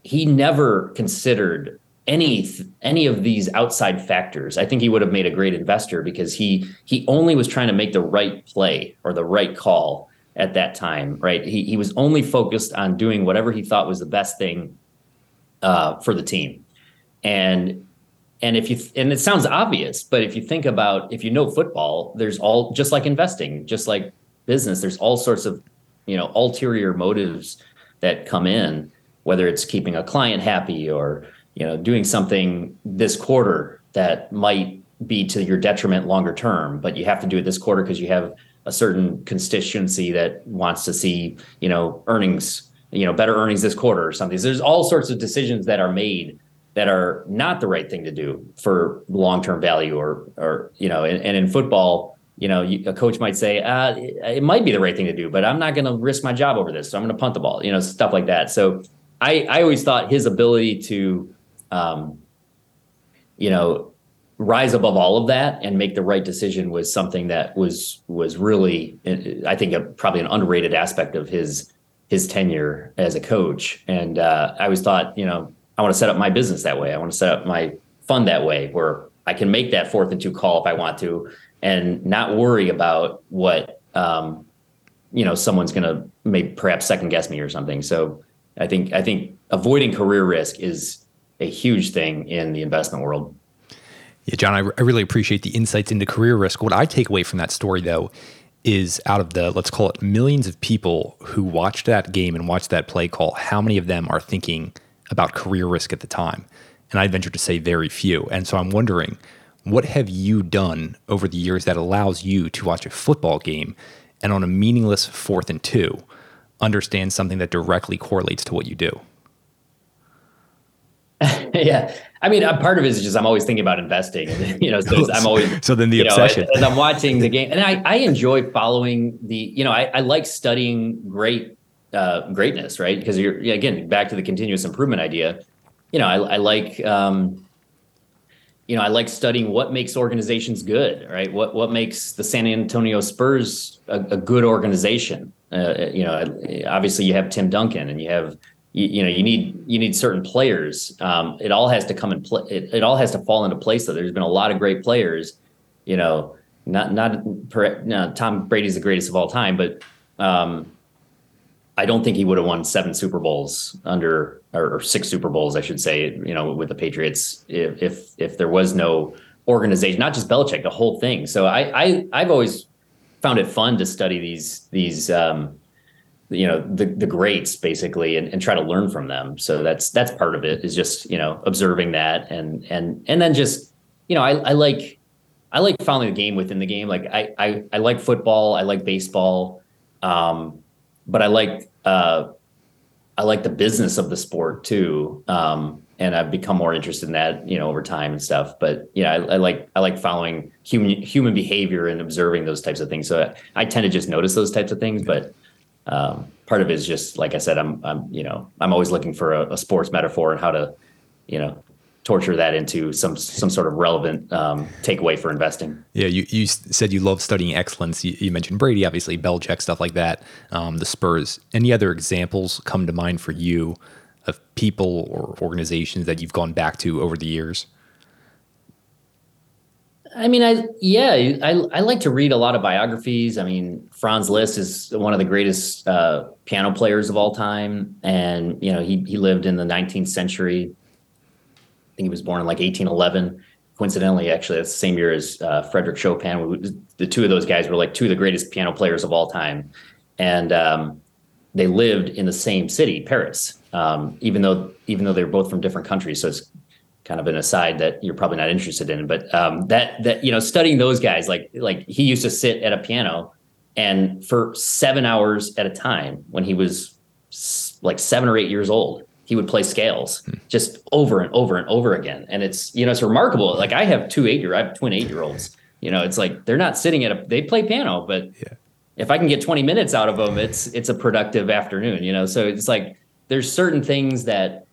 he never considered any any of these outside factors, I think he would have made a great investor because he he only was trying to make the right play or the right call at that time, right? He he was only focused on doing whatever he thought was the best thing uh, for the team, and and if you and it sounds obvious, but if you think about if you know football, there's all just like investing, just like business, there's all sorts of you know ulterior motives that come in, whether it's keeping a client happy or you know doing something this quarter that might be to your detriment longer term but you have to do it this quarter because you have a certain constituency that wants to see you know earnings you know better earnings this quarter or something. So there's all sorts of decisions that are made that are not the right thing to do for long-term value or or you know and, and in football you know a coach might say uh, it might be the right thing to do but i'm not going to risk my job over this so i'm going to punt the ball you know stuff like that so i i always thought his ability to um, you know, rise above all of that and make the right decision was something that was was really, I think, a, probably an underrated aspect of his his tenure as a coach. And uh, I always thought, you know, I want to set up my business that way. I want to set up my fund that way, where I can make that fourth and two call if I want to, and not worry about what um, you know someone's going to maybe perhaps second guess me or something. So I think I think avoiding career risk is a huge thing in the investment world. Yeah, John, I, I really appreciate the insights into career risk. What I take away from that story, though, is out of the let's call it millions of people who watched that game and watched that play call, how many of them are thinking about career risk at the time? And I'd venture to say very few. And so I'm wondering, what have you done over the years that allows you to watch a football game and on a meaningless fourth and two, understand something that directly correlates to what you do? yeah. I mean, part of it is just I'm always thinking about investing. And, you know, so I'm always so then the obsession. Know, as, as, I'm watching the game, and I, I enjoy following the. You know, I, I like studying great uh, greatness, right? Because you're again back to the continuous improvement idea. You know, I, I like. Um, you know, I like studying what makes organizations good, right? What what makes the San Antonio Spurs a, a good organization? Uh, you know, obviously you have Tim Duncan and you have you, you, know you need you need certain players um, it all has to come in play it, it all has to fall into place though there's been a lot of great players you know not not per, no, tom brady's the greatest of all time but um, i don't think he would have won seven super bowls under or six super bowls i should say you know with the patriots if if, if there was no organization not just Belichick the whole thing. So i i i've always found it fun to study these these um, you know the the greats basically and, and try to learn from them. So that's that's part of it is just you know observing that and and and then just you know i, I like i like following the game within the game. Like i i, I like football i like baseball um, but i like uh, i like the business of the sport too um, and i've become more interested in that you know over time and stuff. But know I, I like i like following human human behavior and observing those types of things. So I, I tend to just notice those types of things but um, part of it is just like I said, I'm I'm you know I'm always looking for a, a sports metaphor and how to you know torture that into some some sort of relevant um, takeaway for investing. Yeah, you, you said you love studying excellence. You, you mentioned Brady, obviously Belichick, stuff like that. Um, the Spurs. Any other examples come to mind for you of people or organizations that you've gone back to over the years? I mean, I yeah, I I like to read a lot of biographies. I mean, Franz Liszt is one of the greatest uh, piano players of all time, and you know he he lived in the 19th century. Think he was born in like 1811. Coincidentally, actually, that's the same year as uh, Frederick Chopin. The two of those guys were like two of the greatest piano players of all time, and um, they lived in the same city, Paris. Um, even though even though they're both from different countries, so it's kind of an aside that you're probably not interested in, but um, that that you know, studying those guys, like like he used to sit at a piano and for seven hours at a time when he was like seven or eight years old, he would play scales just over and over and over again. And it's you know it's remarkable. Like I have two eight year, I have twin eight year olds. You know, it's like they're not sitting at a they play piano, but yeah. if I can get 20 minutes out of them, it's it's a productive afternoon, you know. So it's like there's certain things that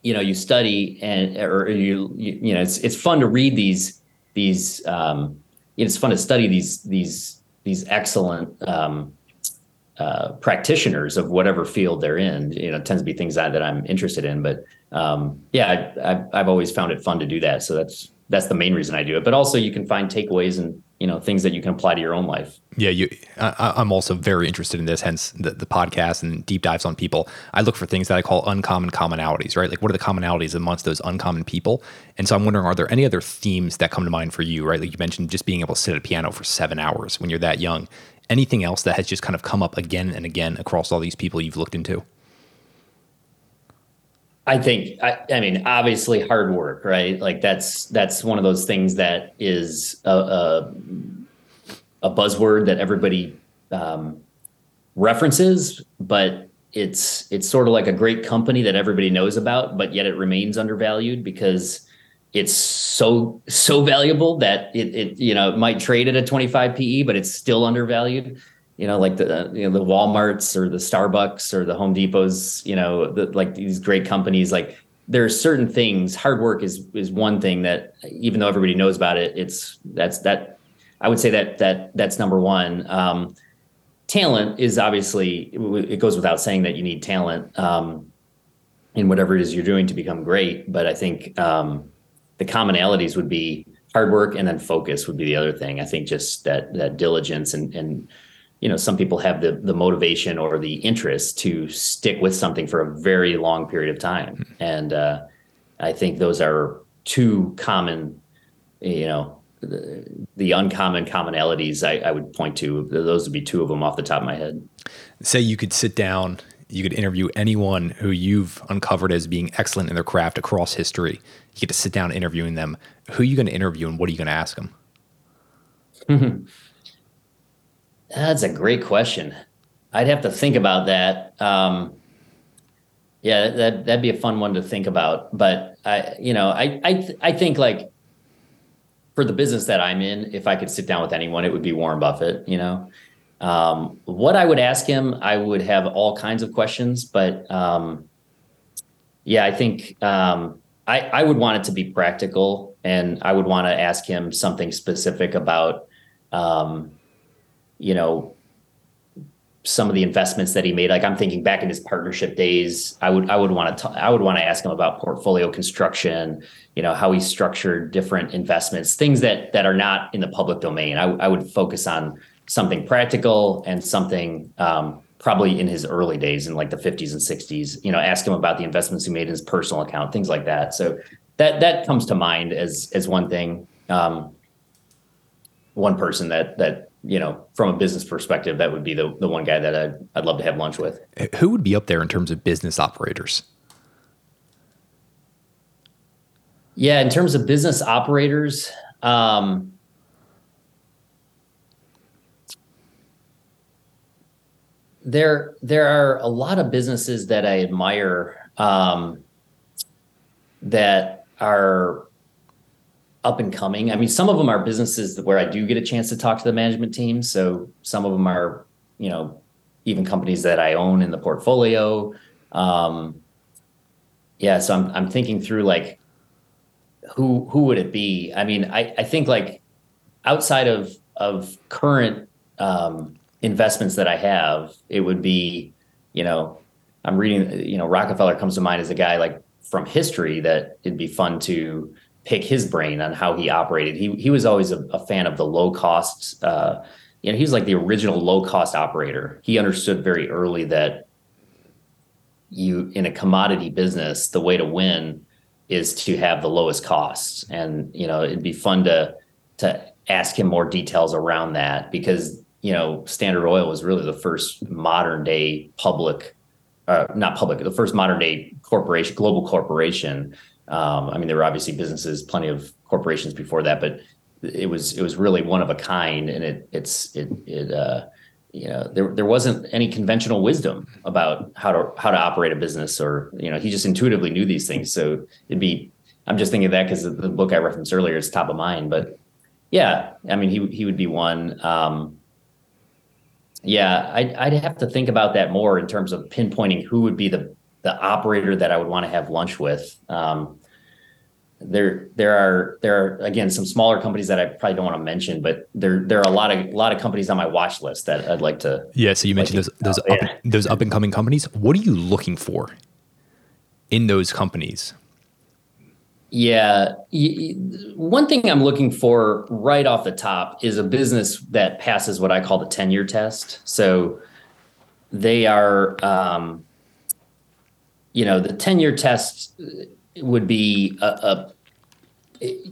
you know you study and or you you, you know it's it's fun to read these these um it's fun to study these these these excellent um uh, practitioners of whatever field they're in. You know, tends to be things that, that I'm interested in. But um, yeah, I, I've, I've always found it fun to do that. So that's that's the main reason I do it. But also, you can find takeaways and you know things that you can apply to your own life. Yeah, you. I, am also very interested in this. Hence the, the podcast and deep dives on people. I look for things that I call uncommon commonalities. Right, like what are the commonalities amongst those uncommon people? And so I'm wondering, are there any other themes that come to mind for you? Right, like you mentioned, just being able to sit at a piano for seven hours when you're that young anything else that has just kind of come up again and again across all these people you've looked into? I think I, I, mean obviously hard work, right? Like that's that's one of those things that is a, a, a buzzword that everybody um, references, but it's it's sort of like a great company that everybody knows about, but yet it remains undervalued because it's so so valuable that it, it you know might trade at a 25 PE, but it's still undervalued. You know, like the you know the WalMarts or the Starbucks or the Home Depots. You know, the, like these great companies. Like there are certain things. Hard work is is one thing that even though everybody knows about it, it's that's that. I would say that that that's number one. Um, talent is obviously it goes without saying that you need talent um, in whatever it is you're doing to become great. But I think um, the commonalities would be hard work and then focus would be the other thing. I think just that that diligence and and you know some people have the the motivation or the interest to stick with something for a very long period of time, hmm. and uh, I think those are two common, you know, the, the uncommon commonalities I, I would point to. Those would be two of them off the top of my head. Say you could sit down you could interview anyone who you've uncovered as being excellent in their craft across history. You get to sit down interviewing them. Who are you going to interview and what are you going to ask them? That's a great question. I'd have to think about that. Um, yeah, that that'd be a fun one to think about. But I, you know, I I I think like for the business that I'm in, if I could sit down with anyone, it would be Warren Buffett. You know, um, what I would ask him, I would have all kinds of questions, but um, yeah, I think um, I, I would want it to be practical, and I would want to ask him something specific about, um, you know, some of the investments that he made. Like I'm thinking back in his partnership days, I would I would want to I would want to ask him about portfolio construction. You know how he structured different investments, things that that are not in the public domain. I, I would focus on something practical and something um, probably in his early days in like the 50s and 60s you know ask him about the investments he made in his personal account things like that. So that that comes to mind as as one thing. Um, one person that that you know from a business perspective that would be the the one guy that I'd, I'd love to have lunch with. Who would be up there in terms of business operators? Yeah in terms of business operators um, there there are a lot of businesses that I admire um, that are up and coming. I mean, some of them are businesses where I do get a chance to talk to the management team. So some of them are, you know, even companies that I own in the portfolio. Um, yeah, so I'm I'm thinking through like who who would it be? I mean, I I think like outside of of current um, investments that I have, it would be, you know, I'm reading, you know, Rockefeller comes to mind as a guy like from history that it'd be fun to pick his brain on how he operated. He he was always a, a fan of the low costs. Uh, you know, he was like the original low cost operator. He understood very early that you in a commodity business, the way to win is to have the lowest costs. And you know, it'd be fun to to ask him more details around that because you know, Standard Oil was really the first modern day public, uh, not public, the first modern day corporation, global corporation. Um, I mean, there were obviously businesses, plenty of corporations before that, but it was it was really one of a kind, and it it's it it uh, you know there there wasn't any conventional wisdom about how to how to operate a business, or you know he just intuitively knew these things. So it'd be I'm just thinking of that because the book I referenced earlier is top of mind, but Yeah, I mean, he he would be one. Um, yeah, I'd I'd have to think about that more in terms of pinpointing who would be the the operator that I would want to have lunch with. Um, there there are there are again some smaller companies that I probably don't want to mention, but there there are a lot of a lot of companies on my watch list that I'd like to. Yeah, so you mentioned those those up, yeah. those up and coming companies. What are you looking for in those companies? Yeah, one thing I'm looking for right off the top is a business that passes what I call the 10 year test. So they are, um, you know, the 10 year test would be a, a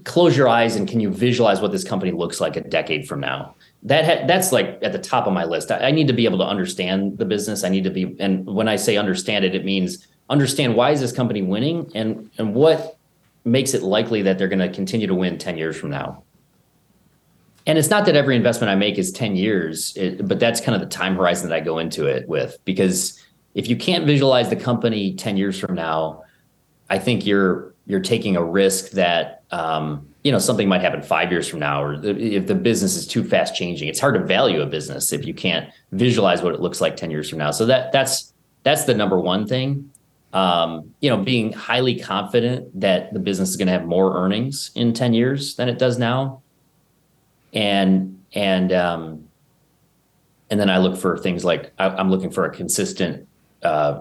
close your eyes and can you visualize what this company looks like a decade from now? That ha- that's like at the top of my list. I, I need to be able to understand the business. I need to be, and when I say understand it, it means understand why is this company winning and and what makes it likely that they're going to continue to win 10 years from now. And it's not that every investment I make is 10 years, it, but that's kind of the time horizon that I go into it with. Because if you can't visualize the company 10 years from now, I think you're you're taking a risk that um, you know something might happen five years from now, or if the business is too fast changing. It's hard to value a business if you can't visualize what it looks like 10 years from now. So that that's that's the number one thing um, you know, being highly confident that the business is going to have more earnings in 10 years than it does now. And, and, um, and then I look for things like I, am looking for a consistent, uh,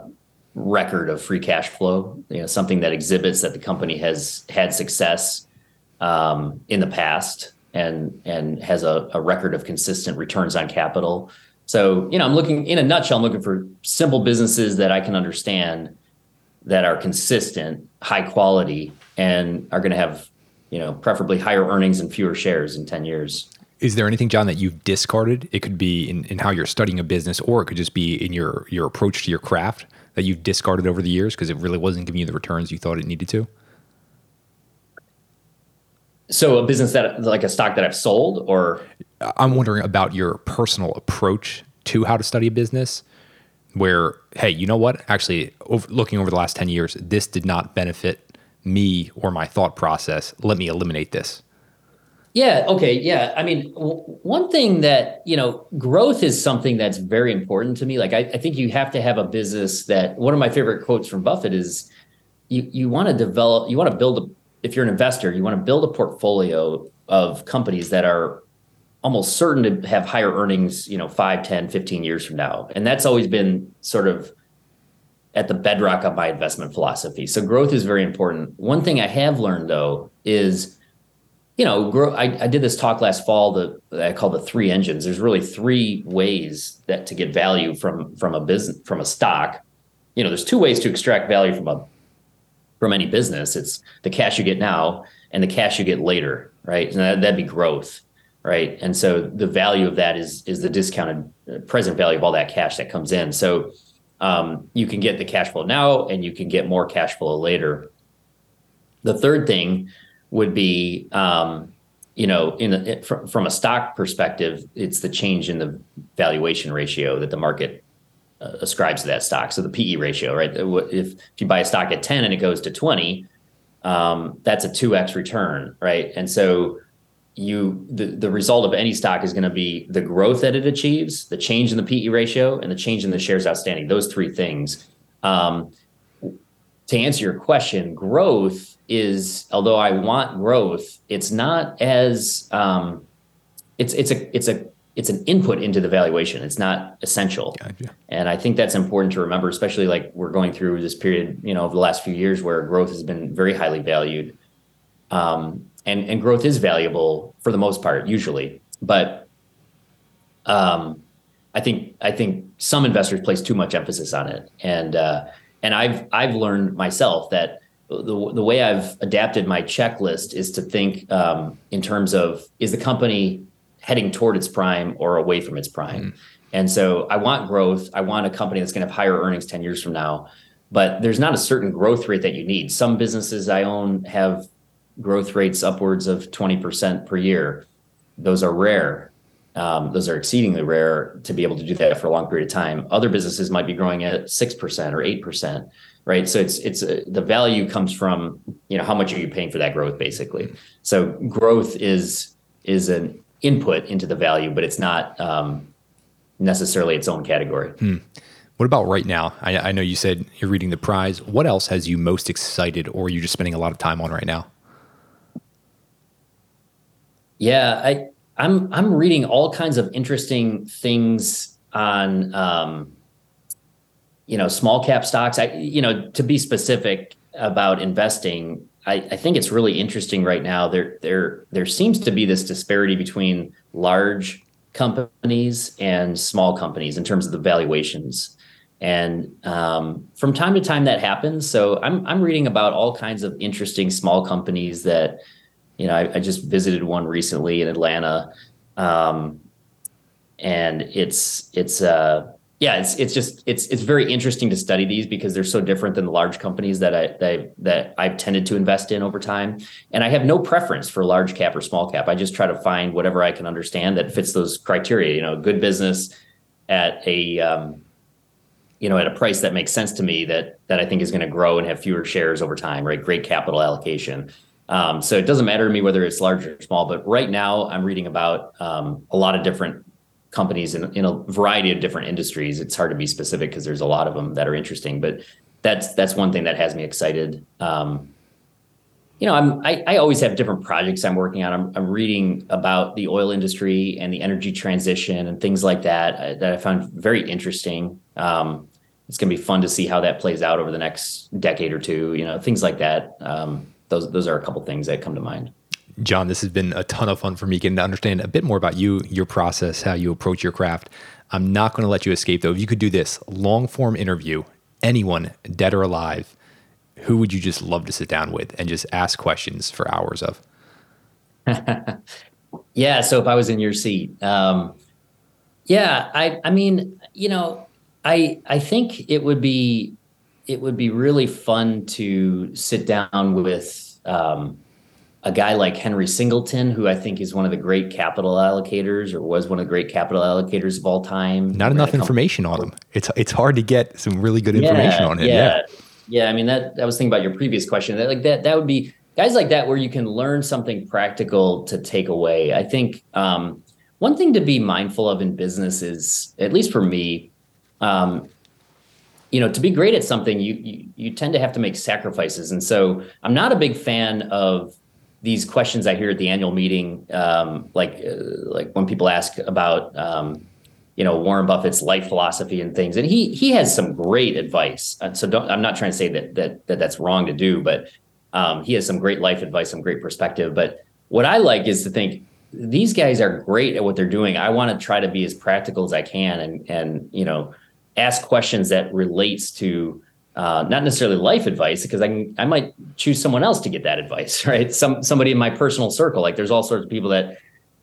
record of free cash flow, you know, something that exhibits that the company has had success, um, in the past and, and has a, a record of consistent returns on capital. So, you know, I'm looking in a nutshell, I'm looking for simple businesses that I can understand that are consistent, high quality, and are going to have, you know, preferably higher earnings and fewer shares in 10 years. Is there anything, John, that you've discarded? It could be in, in how you're studying a business, or it could just be in your your approach to your craft that you've discarded over the years because it really wasn't giving you the returns you thought it needed to. So a business that like a stock that I've sold, or I'm wondering about your personal approach to how to study a business where hey you know what? Actually over, looking over the last 10 years this did not benefit me or my thought process. Let me eliminate this. Yeah okay yeah. I mean w- one thing that you know growth is something that's very important to me. Like I, I think you have to have a business that one of my favorite quotes from buffett is you you want to develop you want to build a if you're an investor you want to build a portfolio of companies that are almost certain to have higher earnings, you know, 5, 10, 15 years from now. And that's always been sort of at the bedrock of my investment philosophy. So growth is very important. One thing I have learned though is, you know, grow. I, I did this talk last fall that, that I call the three engines. There's really three ways that to get value from from a business from a stock. You know, there's two ways to extract value from a from any business. It's the cash you get now and the cash you get later, right? And that, that'd be growth right? And so the value of that is is the discounted uh, present value of all that cash that comes in. So um, you can get the cash flow now, and you can get more cash flow later. The third thing would be, um, you know, in a, from, from a stock perspective, it's the change in the valuation ratio that the market uh, ascribes to that stock. So the PE ratio, right? If if you buy a stock at ten and it goes to twenty, um, that's a two x return, right? And so you the, the result of any stock is going to be the growth that it achieves the change in the pe ratio and the change in the shares outstanding those three things. Um, to answer your question growth is although i want growth it's not as um, it's it's a it's a it's an input into the valuation. It's not essential. Gotcha. and i think that's important to remember especially like we're going through this period you know of the last few years where growth has been very highly valued. Um, and and growth is valuable for the most part usually. But um, i think i think some investors place too much emphasis on it. And uh, and i've i've learned myself that the, the way i've adapted my checklist is to think um, in terms of is the company heading toward its prime or away from its prime? Mm. and so i want growth. I want a company that's going to have higher earnings 10 years from now. But there's not a certain growth rate that you need. Some businesses i own have growth rates upwards of 20% per year. Those are rare. Um, those are exceedingly rare to be able to do that for a long period of time. Other businesses might be growing at six percent or eight percent, right? So it's it's uh, the value comes from you know how much are you paying for that growth, basically. So growth is is an input into the value, but it's not um, necessarily its own category. Hmm. What about right now? I, I, know you said you're reading the prize. What else has you most excited, or are you just spending a lot of time on right now? Yeah, I I'm I'm reading all kinds of interesting things on um, you know small cap stocks. I you know to be specific about investing, I, I think it's really interesting right now. There there there seems to be this disparity between large companies and small companies in terms of the valuations. And um, from time to time that happens. So I'm I'm reading about all kinds of interesting small companies that, you know, I, I just visited one recently in Atlanta, um, and it's it's uh yeah it's it's just it's it's very interesting to study these because they're so different than the large companies that I that, that I've tended to invest in over time. And I have no preference for large cap or small cap. I just try to find whatever I can understand that fits those criteria. You know, good business at a um, you know, at a price that makes sense to me that that I think is going to grow and have fewer shares over time, right? Great capital allocation. Um, so it doesn't matter to me whether it's large or small, but right now I'm reading about um, a lot of different companies in, in a variety of different industries. It's hard to be specific because there's a lot of them that are interesting, but that's that's one thing that has me excited. Um, you know, I'm I, I always have different projects I'm working on. I'm, I'm reading about the oil industry and the energy transition and things like that uh, that I found very interesting. Um, it's going to be fun to see how that plays out over the next decade or two. You know, things like that. Um, those those are a couple things that come to mind. John, this has been a ton of fun for me getting to understand a bit more about you, your process, how you approach your craft. I'm not going to let you escape though. If you could do this long form interview, anyone, dead or alive, who would you just love to sit down with and just ask questions for hours of? yeah. So if I was in your seat, um, yeah, I, I mean, you know, I, I think it would be, it would be really fun to sit down with, um, a guy like Henry Singleton, who I think is one of the great capital allocators or was one of the great capital allocators of all time. Not enough information on him. It's it's hard to get some really good information yeah, on him. Yeah. yeah. Yeah. I mean that I was thinking about your previous question. That like that that would be guys like that where you can learn something practical to take away. I think um, one thing to be mindful of in business is, at least for me, um, you know, to be great at something, you, you you tend to have to make sacrifices. And so I'm not a big fan of these questions I hear at the annual meeting, um, like uh, like when people ask about um, you know Warren Buffett's life philosophy and things, and he he has some great advice. Uh, so I'm not trying to say that that, that that's wrong to do, but um, he has some great life advice, some great perspective. But what I like is to think these guys are great at what they're doing. I want to try to be as practical as I can, and and you know ask questions that relates to uh, not necessarily life advice because I can, I might choose someone else to get that advice, right? Some somebody in my personal circle. Like there's all sorts of people that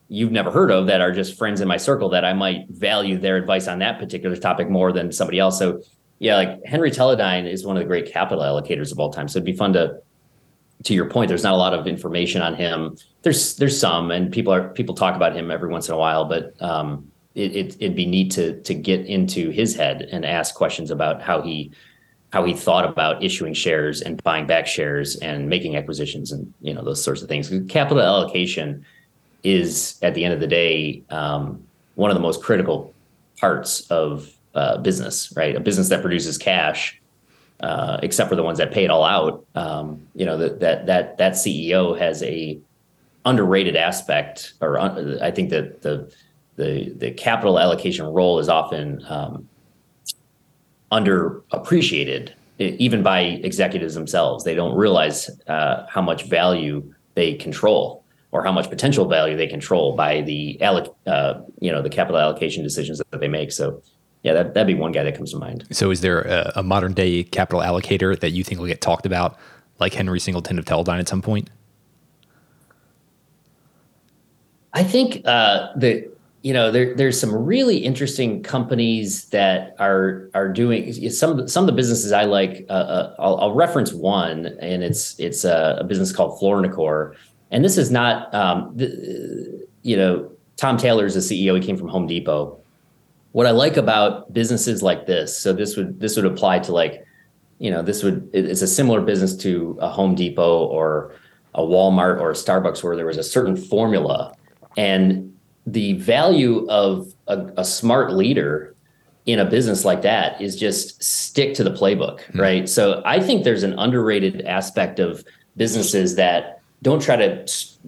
you've never heard of that are just friends in my circle that I might value their advice on that particular topic more than somebody else. So yeah, like Henry Teledyne is one of the great capital allocators of all time. So it'd be fun to to your point, there's not a lot of information on him. There's there's some, and people are people talk about him every once in a while, but um, it, it would be neat to to get into his head and ask questions about how he how he thought about issuing shares and buying back shares and making acquisitions and you know those sorts of things. Capital allocation is at the end of the day um, one of the most critical parts of uh, business, right? A business that produces cash, uh, except for the ones that pay it all out. Um, you know that that that that CEO has a underrated aspect, or uh, I think that the the the capital allocation role is often um, underappreciated even by executives themselves. They don't realize uh, how much value they control or how much potential value they control by the alloc- uh, you know the capital allocation decisions that they make. So yeah, that, that'd be one guy that comes to mind. So is there a, a modern day capital allocator that you think will get talked about like Henry Singleton of Teledyne at some point? I think uh, the you know there, there's some really interesting companies that are are doing some some of the businesses I like. Uh, uh, I'll, I'll, reference one, and it's it's a, a, business called Floor & Decor, and this is not um, the, you know Tom Taylor is the CEO. He came from Home Depot. What I like about businesses like this, so this would this would apply to like you know this would it's a similar business to a Home Depot or a Walmart or a Starbucks where there was a certain formula And the value of a, a smart leader in a business like that is just stick to the playbook, mm-hmm. right? So I think there's an underrated aspect of businesses that don't try to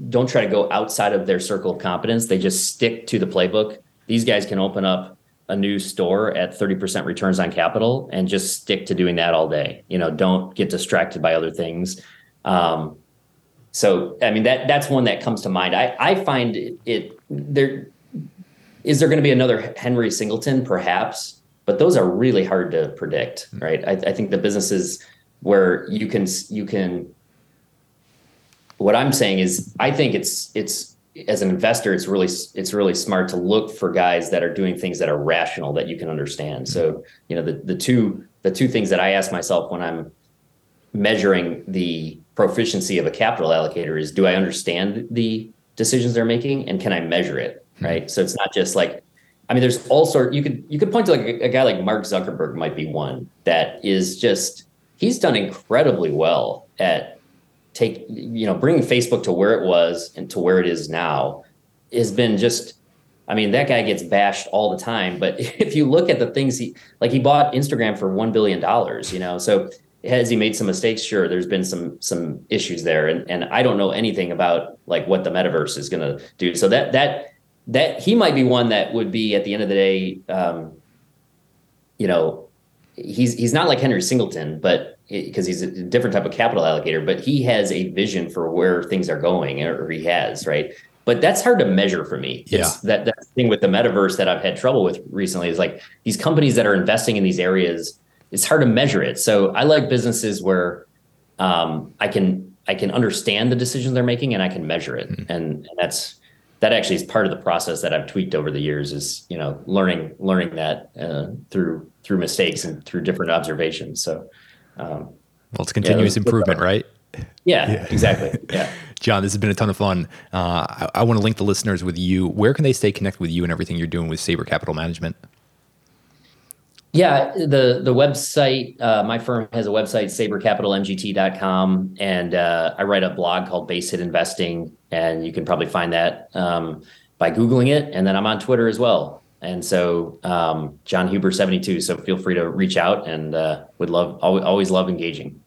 don't try to go outside of their circle of competence. They just stick to the playbook. These guys can open up a new store at 30% returns on capital and just stick to doing that all day. You know, don't get distracted by other things. Um, so, I mean, that that's one that comes to mind. I, I find it, it there is there going to be another Henry Singleton, perhaps, but those are really hard to predict, hmm. right? I, I think the businesses where you can you can. What I'm saying is, I think it's it's as an investor, it's really it's really smart to look for guys that are doing things that are rational that you can understand. So you know the the two the two things that I ask myself when I'm measuring the proficiency of a capital allocator is do I understand the decisions they're making and can I measure it hmm. right? So it's not just like I mean there's all sort you could you could point to like a, a guy like Mark Zuckerberg might be one that is just he's done incredibly well at take you know bringing facebook to where it was and to where it is now has been just i mean that guy gets bashed all the time but if you look at the things he like he bought instagram for 1 billion dollars you know so has he made some mistakes sure there's been some some issues there and and i don't know anything about like what the metaverse is going to do so that that that he might be one that would be at the end of the day um you know he's he's not like henry singleton but because he's a different type of capital allocator, but he has a vision for where things are going, or he has, right? But that's hard to measure for me. Yeah. It's that that thing with the metaverse that I've had trouble with recently is like these companies that are investing in these areas. It's hard to measure it. So I like businesses where um, I can I can understand the decisions they're making and I can measure it, mm-hmm. and, and that's that actually is part of the process that I've tweaked over the years. Is you know learning learning that uh, through through mistakes and through different observations. So um, well, it's continuous yeah, improvement, right? Yeah, yeah, exactly. Yeah. John, this has been a ton of fun. Uh, I, I want to link the listeners with you. Where can they stay connected with you and everything you're doing with Saber Capital Management? Yeah, the the website, uh, my firm has a website, sabercapitalmgt.com, and uh, I write a blog called Base Hit Investing, and you can probably find that um, by Googling it. And then I'm on Twitter as well. And so, um, John Huber 72. So feel free to reach out and uh, would love, always love engaging.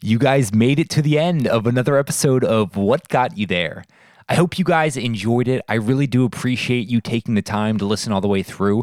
You guys made it to the end of another episode of What Got You There. I hope you guys enjoyed it. I really do appreciate you taking the time to listen all the way through.